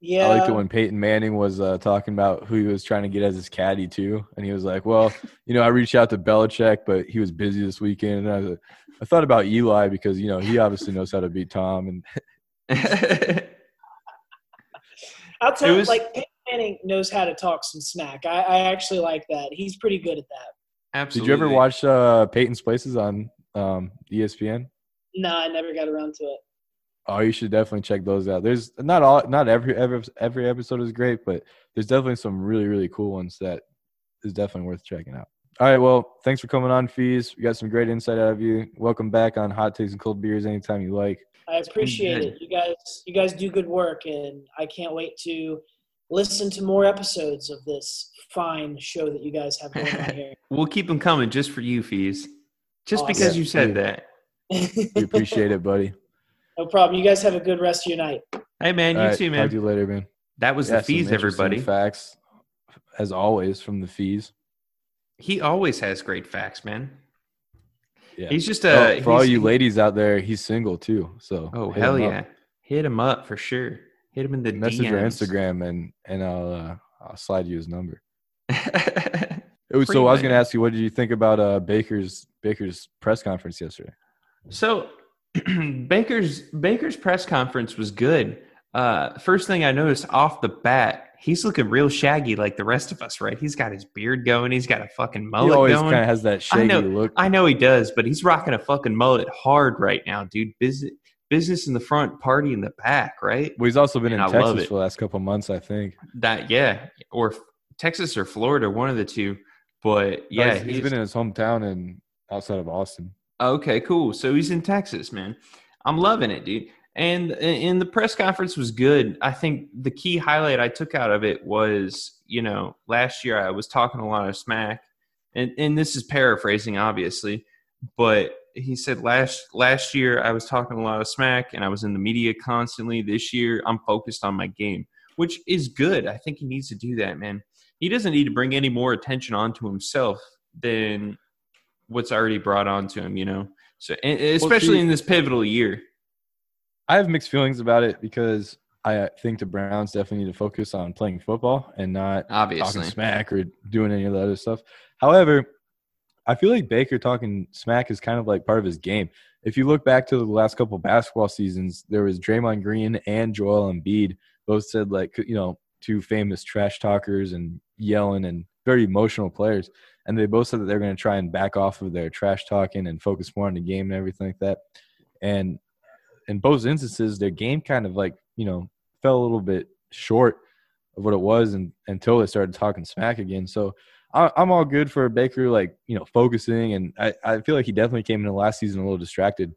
yeah, I liked it when Peyton Manning was uh, talking about who he was trying to get as his caddy too, and he was like, "Well, you know, I reached out to Belichick, but he was busy this weekend." And I, was like, I thought about Eli because you know he obviously knows how to beat Tom, and I'll tell you, was- like Peyton Manning knows how to talk some smack. I, I actually like that. He's pretty good at that. Absolutely. did you ever watch uh, Peyton's Places on um, ESPN? No, I never got around to it. Oh, you should definitely check those out. There's not all, not every every every episode is great, but there's definitely some really really cool ones that is definitely worth checking out. All right, well, thanks for coming on, Fees. We got some great insight out of you. Welcome back on Hot Takes and Cold Beers anytime you like. I appreciate it. You guys, you guys do good work, and I can't wait to listen to more episodes of this fine show that you guys have going on here. We'll keep them coming just for you, fees. Just Awesome. because you said that. We appreciate it, buddy. no problem. You guys have a good rest of your night. Hey, man, you All right, too, Talk man. to you later, man. That was Yeah, the fees, everybody. Facts, as always, from the fees. He always has great facts, man. Yeah. He's just Oh, uh, a. for all you ladies out there, he's single too. So Oh hell him up. yeah! Hit him up for sure. Hit him in the Message DMs. our Instagram and and I'll uh, I'll slide you his number. Was, so I was going to ask you, what did you think about uh, Baker's Baker's press conference yesterday? so Baker's Baker's press conference was good. Uh, first thing I noticed off the bat, he's looking real shaggy like the rest of us, right? He's got his beard going. He's got a fucking He mullet always going. kind of has that I shaggy know- look. I know he does, but he's rocking a fucking mullet hard right now, dude. Business business in the front, party in the back, right? Well, he's also been And in I Texas for the last couple months, I think. That yeah, or Texas or Florida, one of the two. But No, yeah, he's- he's he's- been in his hometown and outside of Austin. Okay, cool. So he's in Texas, man. I'm loving it, dude. And and the press conference was good. I think the key highlight I took out of it was, you know, last year I was talking a lot of smack, and and this is paraphrasing, obviously, but he said last last year I was talking a lot of smack and I was in the media constantly. This year I'm focused on my game, which is good. I think he needs to do that, man. He doesn't need to bring any more attention onto himself than what's already brought onto him, you know. So especially see- in this pivotal year. I have mixed feelings about it because I think the Browns definitely need to focus on playing football and not Obviously. talking smack or doing any of that other stuff. However, I feel like Baker talking smack is kind of like part of his game. If you look back to the last couple basketball seasons, there was Draymond Green and Joel Embiid both said like you know two famous trash talkers and yelling and very emotional players, and they both said that they're going to try and back off of their trash talking and focus more on the game and everything like that. And in both instances, their game kind of like you know fell a little bit short of what it was and, until they started talking smack again. So I, I'm all good for Baker, like you know, focusing, and I, I feel like he definitely came into last season a little distracted.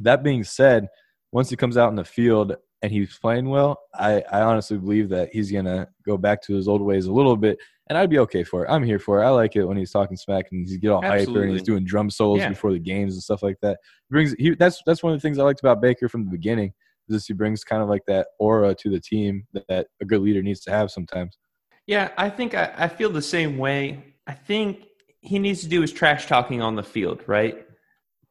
That being said, once he comes out in the field and he's playing well, I, I honestly believe that he's gonna go back to his old ways a little bit, and I'd be okay for it. I'm here for it. I like it when he's talking smack and he's get all hyper and he's doing drum solos Yeah. before the games and stuff like that. He brings he, that's that's one of the things I liked about Baker from the beginning. Is he brings kind of like that aura to the team that, that a good leader needs to have sometimes. Yeah, I think I, I feel the same way. I think he needs to do his trash talking on the field, right?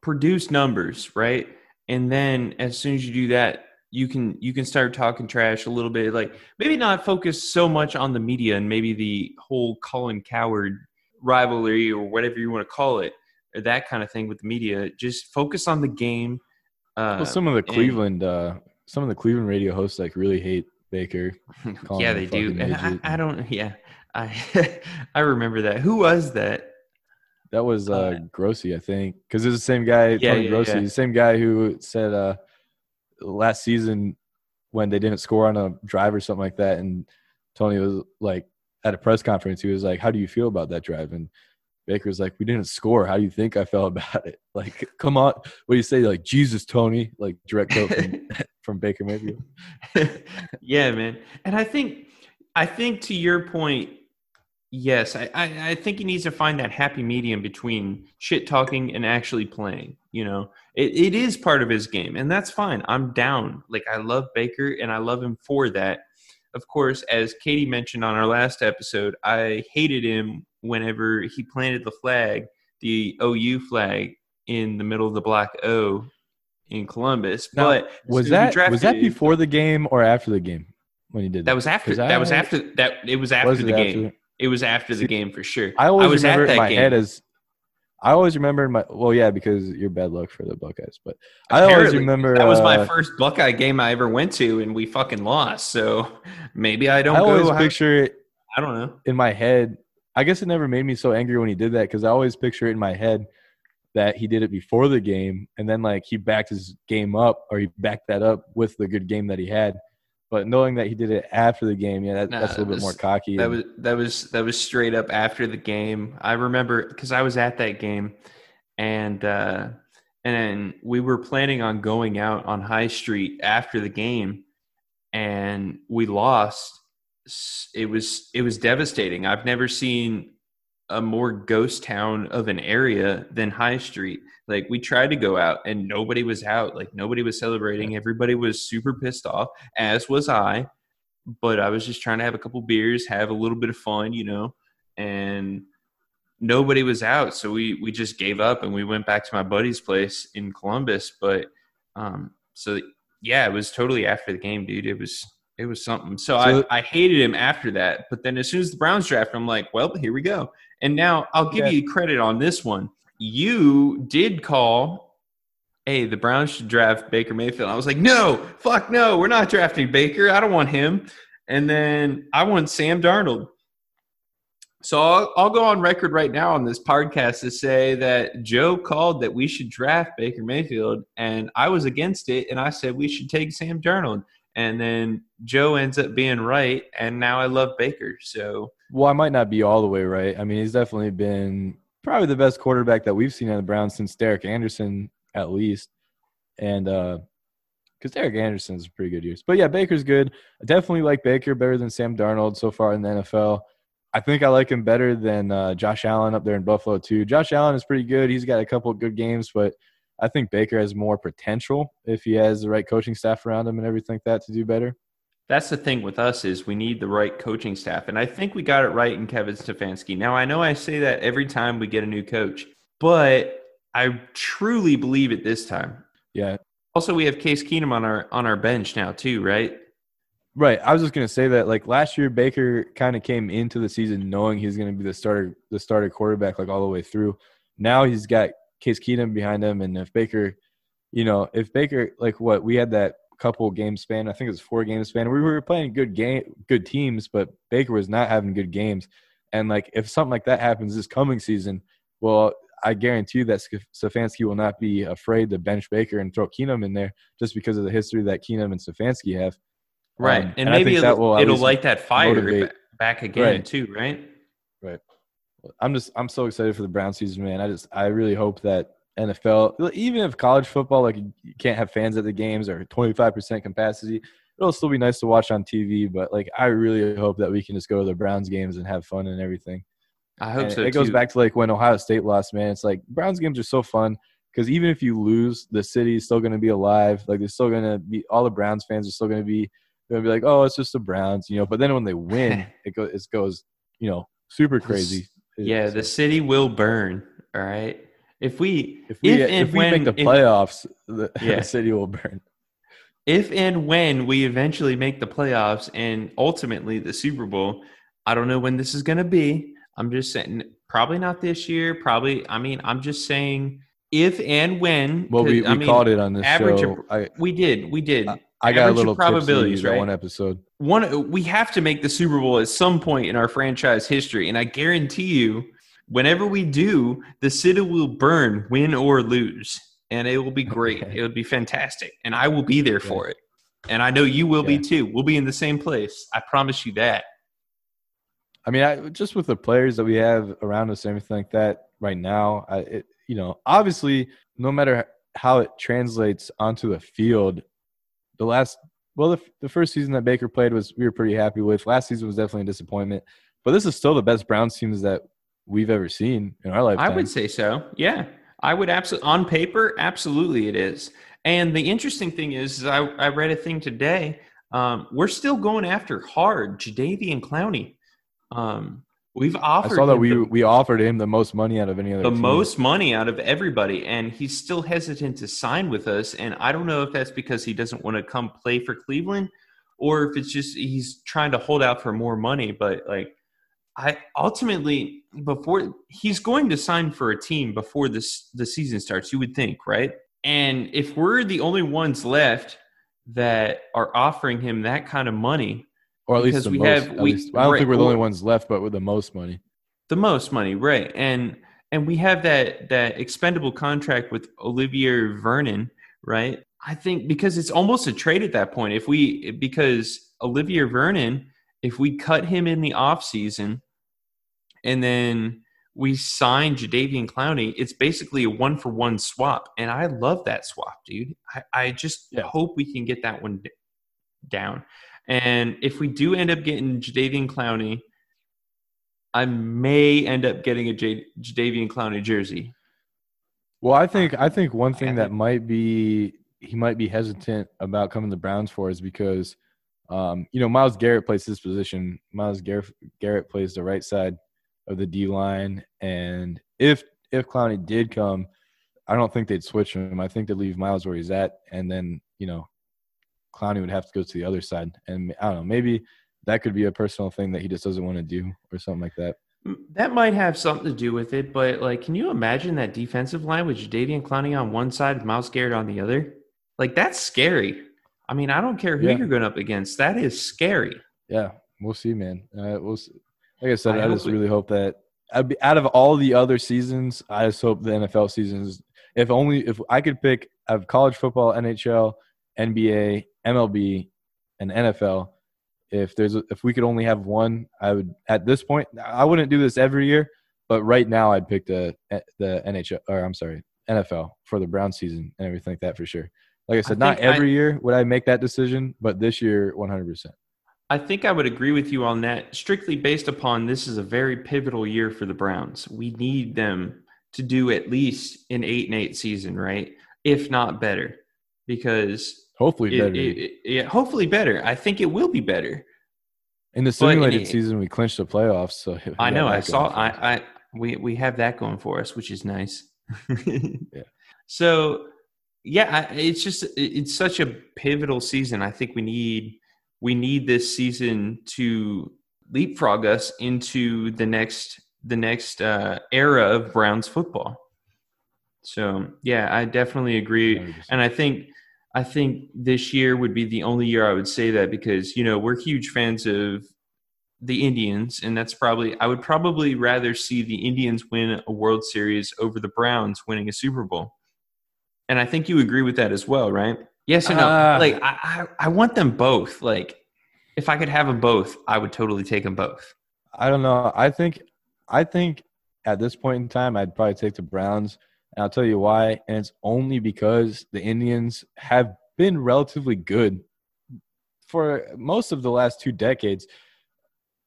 Produce numbers, right? And then as soon as you do that, you can you can start talking trash a little bit. Like maybe not focus so much on the media and maybe the whole Colin Cowherd rivalry or whatever you want to call it, or that kind of thing with the media. Just focus on the game. Uh, Well, some of the and- Cleveland, uh, some of the Cleveland radio hosts like really hate Baker. Yeah, they do. And I. I don't. Yeah, I I remember that. Who was that? That was uh, Uh, Grossi, I think, because it's the same guy, Yeah, Tony yeah, Grossi, yeah. the same guy who said uh, last season when they didn't score on a drive or something like that, and Tony was like at a press conference, he was like, "How do you feel about that drive?" And Baker was like, "We didn't score. How do you think I felt about it? Like, come on, what do you say? Like, Jesus, Tony, like direct quote from, from Baker Mayfield." yeah, man. And I think, I think to your point, yes, I, I, I think he needs to find that happy medium between shit talking and actually playing. You know, it, it is part of his game, and that's fine. I'm down. Like I love Baker, and I love him for that. Of course, as Katie mentioned on our last episode, I hated him whenever he planted the flag, the OU flag, in the middle of the black O in Columbus. Now, but Was soon as we that was that before the game or after the game when he did that was after. That was after that. It was after Was it the after? game. It was after the game for sure. I always was remember at that my game. head as I always remember my well, yeah, because you're bad luck for the Buckeyes, but I always remember that was my uh, first Buckeye game I ever went to, and we fucking lost. So maybe I don't I always picture it I don't know. in my head. I guess it never made me so angry when he did that because I always picture it in my head that he did it before the game and then like he backed his game up or he backed that up with the good game that he had. But knowing that he did it after the game, yeah, that, Nah, that's a little bit more cocky. That was that was that was straight up after the game. I remember because I was at that game, and uh, and we were planning on going out on High Street after the game, and we lost. It was it was devastating. I've never seen a more ghost town of an area than High Street. Like we tried to go out and nobody was out. Like nobody was celebrating. Everybody was super pissed off, as was I but I was just trying to have a couple beers, have a little bit of fun, you know, and nobody was out. So we, we just gave up and we went back to my buddy's place in Columbus. But, um, so yeah, it was totally after the game, dude. It was, it was something. So, So- I, I hated him after that. But then as soon as the Browns draft, I'm like, well, here we go. And now I'll give Yeah. you credit on this one. You did call hey, the Browns should draft Baker Mayfield. I was like, no, fuck no, we're not drafting Baker. I don't want him. And then I want Sam Darnold. So I'll, I'll go on record right now on this podcast to say that Joe called that we should draft Baker Mayfield, and I was against it, and I said we should take Sam Darnold. And then Joe ends up being right, and now I love Baker. So Well, I might not be all the way right. I mean, he's definitely been probably the best quarterback that we've seen on the Browns since Derek Anderson, at least. And uh because Derek Anderson's a pretty good years. But yeah, Baker's good. I definitely like Baker better than Sam Darnold so far in the NFL. I think I like him better than uh, Josh Allen up there in Buffalo too. Josh Allen is pretty good. He's got a couple good games, but I think Baker has more potential if he has the right coaching staff around him and everything like that to do better. that's the thing with us is we need the right coaching staff, and I think we got it right in Kevin Stefanski. Now I know I say that every time we get a new coach, but I truly believe it this time. Yeah, Also, we have Case Keenum on our on our bench now too, right? Right. I was just gonna say that like last year Baker kind of came into the season knowing he's gonna be the starter the starter quarterback like all the way through. Now he's got Case Keenum behind him and if Baker you know, if Baker like what we had that couple game span, I think it was four game span, we were playing good game good teams, but Baker was not having good games. And like if something like that happens this coming season, well, I guarantee you that Sk- Stefanski will not be afraid to bench Baker and throw Keenum in there just because of the history that Keenum and Stefanski have. Right, Um, and, I maybe that it'll, will it'll light that fire motivate- back again Right. too, right? I'm just I'm so excited for the Brown season, man. I just I really hope that NFL, even if college football, like you can't have fans at the games or 25% capacity, it'll still be nice to watch on TV. But like I really hope that we can just go to the Browns games and have fun and everything. I hope And so. it goes back to like when Ohio State lost, man. It's like Browns games are so fun because even if you lose, the city is still going to be alive. Like they're still going to be all the Browns fans are still going to be going to be like, oh, it's just the Browns, you know. But then when they win, it goes it goes you know super crazy. Yeah, the city will burn. All right. If we if we if if, and we when- make the if- playoffs, the, Yeah. the city will burn. if and when we eventually make the playoffs and ultimately the Super Bowl, I don't know when this is going to be. I'm just saying, probably not this year. Probably, I mean, I'm just saying if and when. Well, we, we I mean, called it on this average show. of- I We did, we did. I got a little probabilities, right? one episode. One, we have to make the Super Bowl at some point in our franchise history, and I guarantee you, whenever we do, the city will burn, win or lose, and it will be great. Okay. It will be fantastic, and I will be there for it. And I know you will be too. We'll be in the same place. I promise you that. I mean, I, just with the players that we have around us and everything like that right now, I, it, you know, obviously, no matter how it translates onto the field, the last, well, the, the first season that Baker played was we were pretty happy with. Last season was definitely a disappointment, but this is still the best Browns teams that we've ever seen in our lifetime. I would say so. Yeah, I would absolutely. On paper, absolutely, it is. And the interesting thing is, is I, I read a thing today. Um, we're still going after hard Jadeveon Clowney. Um, we've offered. I saw that him we the, we offered him the most money out of any other the team. most money out of everybody, and he's still hesitant to sign with us. And I don't know if that's because he doesn't want to come play for Cleveland, or if it's just he's trying to hold out for more money. But like, I ultimately before he's going to sign for a team before this the season starts. You would think, right? And if we're the only ones left that are offering him that kind of money, or at least we most. have- we- least. I don't right, think we're the only ones left, but with the most money. the most money, right? And and we have that that expendable contract with Olivier Vernon, right? I think because it's almost a trade at that point. If we because Olivier Vernon, if we cut him in the off season, and then we sign Jadeveon Clowney, it's basically a one for one swap, and I love that swap, dude. I, I just Yeah. hope we can get that one down. And if we do end up getting Jadeveon Clowney, I may end up getting a J- Jadeveon Clowney jersey. Well, I think I think one thing that might be he might be hesitant about coming to the Browns for is because um, you know Myles Garrett plays this position. Myles Garrett, Garrett plays the right side of the D line, and if if Clowney did come, I don't think they'd switch him. I think they'd leave Myles where he's at, and then you know Clowney would have to go to the other side. And I don't know, maybe that could be a personal thing that he just doesn't want to do or something like that. That might have something to do with it, but like, can you imagine that defensive line with Jadeveon Clowney on one side Myles Garrett on the other? Like, that's scary. I mean, I don't care who Yeah. you're going up against. That is scary. Yeah, we'll see, man. Uh, we'll see. Like I said, I I, just we- really hope that I'd be, out of all the other seasons, I just hope the NFL seasons. If only if I could pick of college football, NHL, NBA, MLB, and NFL. If there's a, if we could only have one, I would at this point I wouldn't do this every year, but right now I'd pick the eh, the NHL or I'm sorry NFL for the Brown season and everything like that for sure. Like I said, not think I- every year would I make that decision, but this year 100. percent I think I would agree with you on that, strictly based upon this is a very pivotal year for the Browns. We need them to do at least an eight and eight season, right? If not better, because Hopefully it, better. it- it- yeah, hopefully better. I think it will be better. In the simulated in- season, we clinched the playoffs. So I know. I saw. I, I we we have that going for us, which is nice. Yeah. So yeah, I, it's just it's such a pivotal season. I think we need we need this season to leapfrog us into the next the next uh, era of Browns football. So yeah, I definitely agree, 100%. and I think I think this year would be the only year I would say that because you know we're huge fans of the Indians, and that's probably I would probably rather see the Indians win a World Series over the Browns winning a Super Bowl. And I think you agree with that as well, right? Yes or no? Uh, like I, I, I want them both. Like if I could have them both, I would totally take them both. I don't know. I think I think at this point in time, I'd probably take the Browns, and I'll tell you why. And it's only because the Indians have been relatively good for most of the last two decades.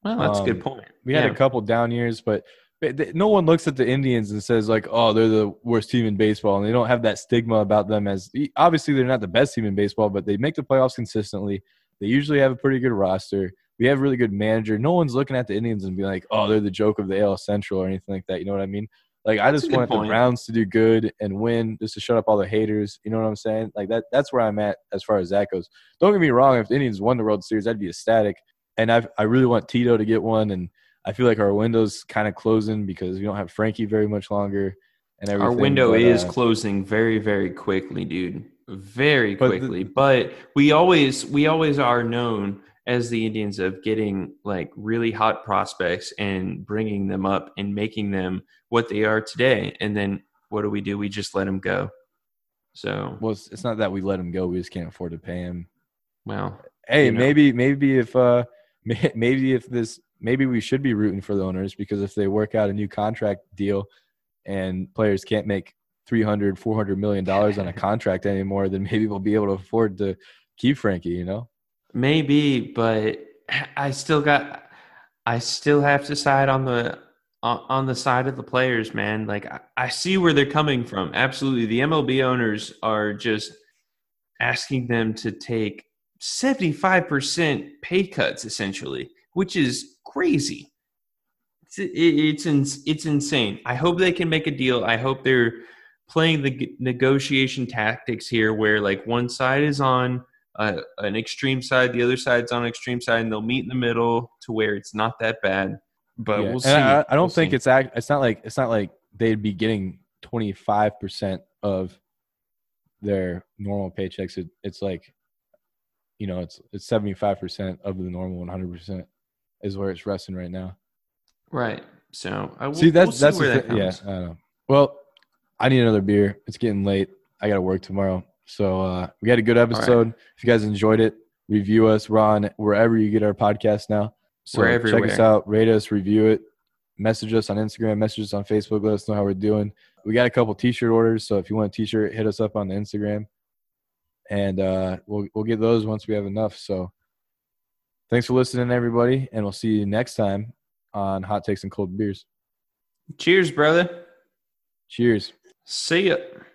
Well, that's a good Um, point. We had Yeah. a couple down years, but but no one looks at the Indians and says like, "Oh, they're the worst team in baseball," and they don't have that stigma about them as obviously they're not the best team in baseball, but they make the playoffs consistently. They usually have a pretty good roster. We have a really good manager. No one's looking at the Indians and be like, "Oh, they're the joke of the AL Central" or anything like that. You know what I mean? Like I That's a just want the point. Browns to do good and win, just to shut up all the haters. You know what I'm saying? Like that. That's where I'm at as far as that goes. Don't get me wrong. If the Indians won the World Series, I'd be ecstatic. And I I really want Tito to get one, and I feel like our window's kind of closing because we don't have Frankie very much longer. And everything. Our window but, is uh, closing very, very quickly, dude. Very But the- quickly. but we always we always are known as the Indians of getting like really hot prospects and bringing them up and making them what they are today. And then what do we do? We just let them go. So well, it's, it's not that we let them go. We just can't afford to pay him. well, Hey, You know. maybe maybe if uh maybe if this maybe we should be rooting for the owners because if they work out a new contract deal and players can't make 300 400 million dollars on a contract anymore then maybe we'll be able to afford to keep Frankie, you know? Maybe, but I still got I still have to side on the on the side of the players, man. Like I, see where they're coming from. Absolutely. The MLB owners are just asking them to take 75% pay cuts essentially, which is crazy. It's it, it's ins- it's insane. I hope they can make a deal. I hope they're playing the negotiation tactics here where like one side is on uh, an extreme side, the other side's on an extreme side, and they'll meet in the middle to where it's not that bad. But Yeah. we'll see. I, I don't We'll think see. it's act. It's not like it's not like they'd be getting twenty five percent of their normal paychecks. It, it's like, you know, it's it's seventy five percent of the normal one hundred percent is where it's resting right now. right. So I will, see, that's we'll that's see where that. Yeah. I don't know. Well, I need another beer. It's getting late. I got to work tomorrow. So uh, we had a good episode. If you guys enjoyed it, review us. We're on wherever you get our podcast now. So check us out, rate us, review it, message us on Instagram, message us on Facebook. Let us know how we're doing. We got a couple T-shirt orders, so if you want a T-shirt, hit us up on the Instagram, and uh, we'll we'll get those once we have enough. So thanks for listening, everybody, and we'll see you next time on Hot Takes and Cold Beers. Cheers, brother. Cheers. See ya.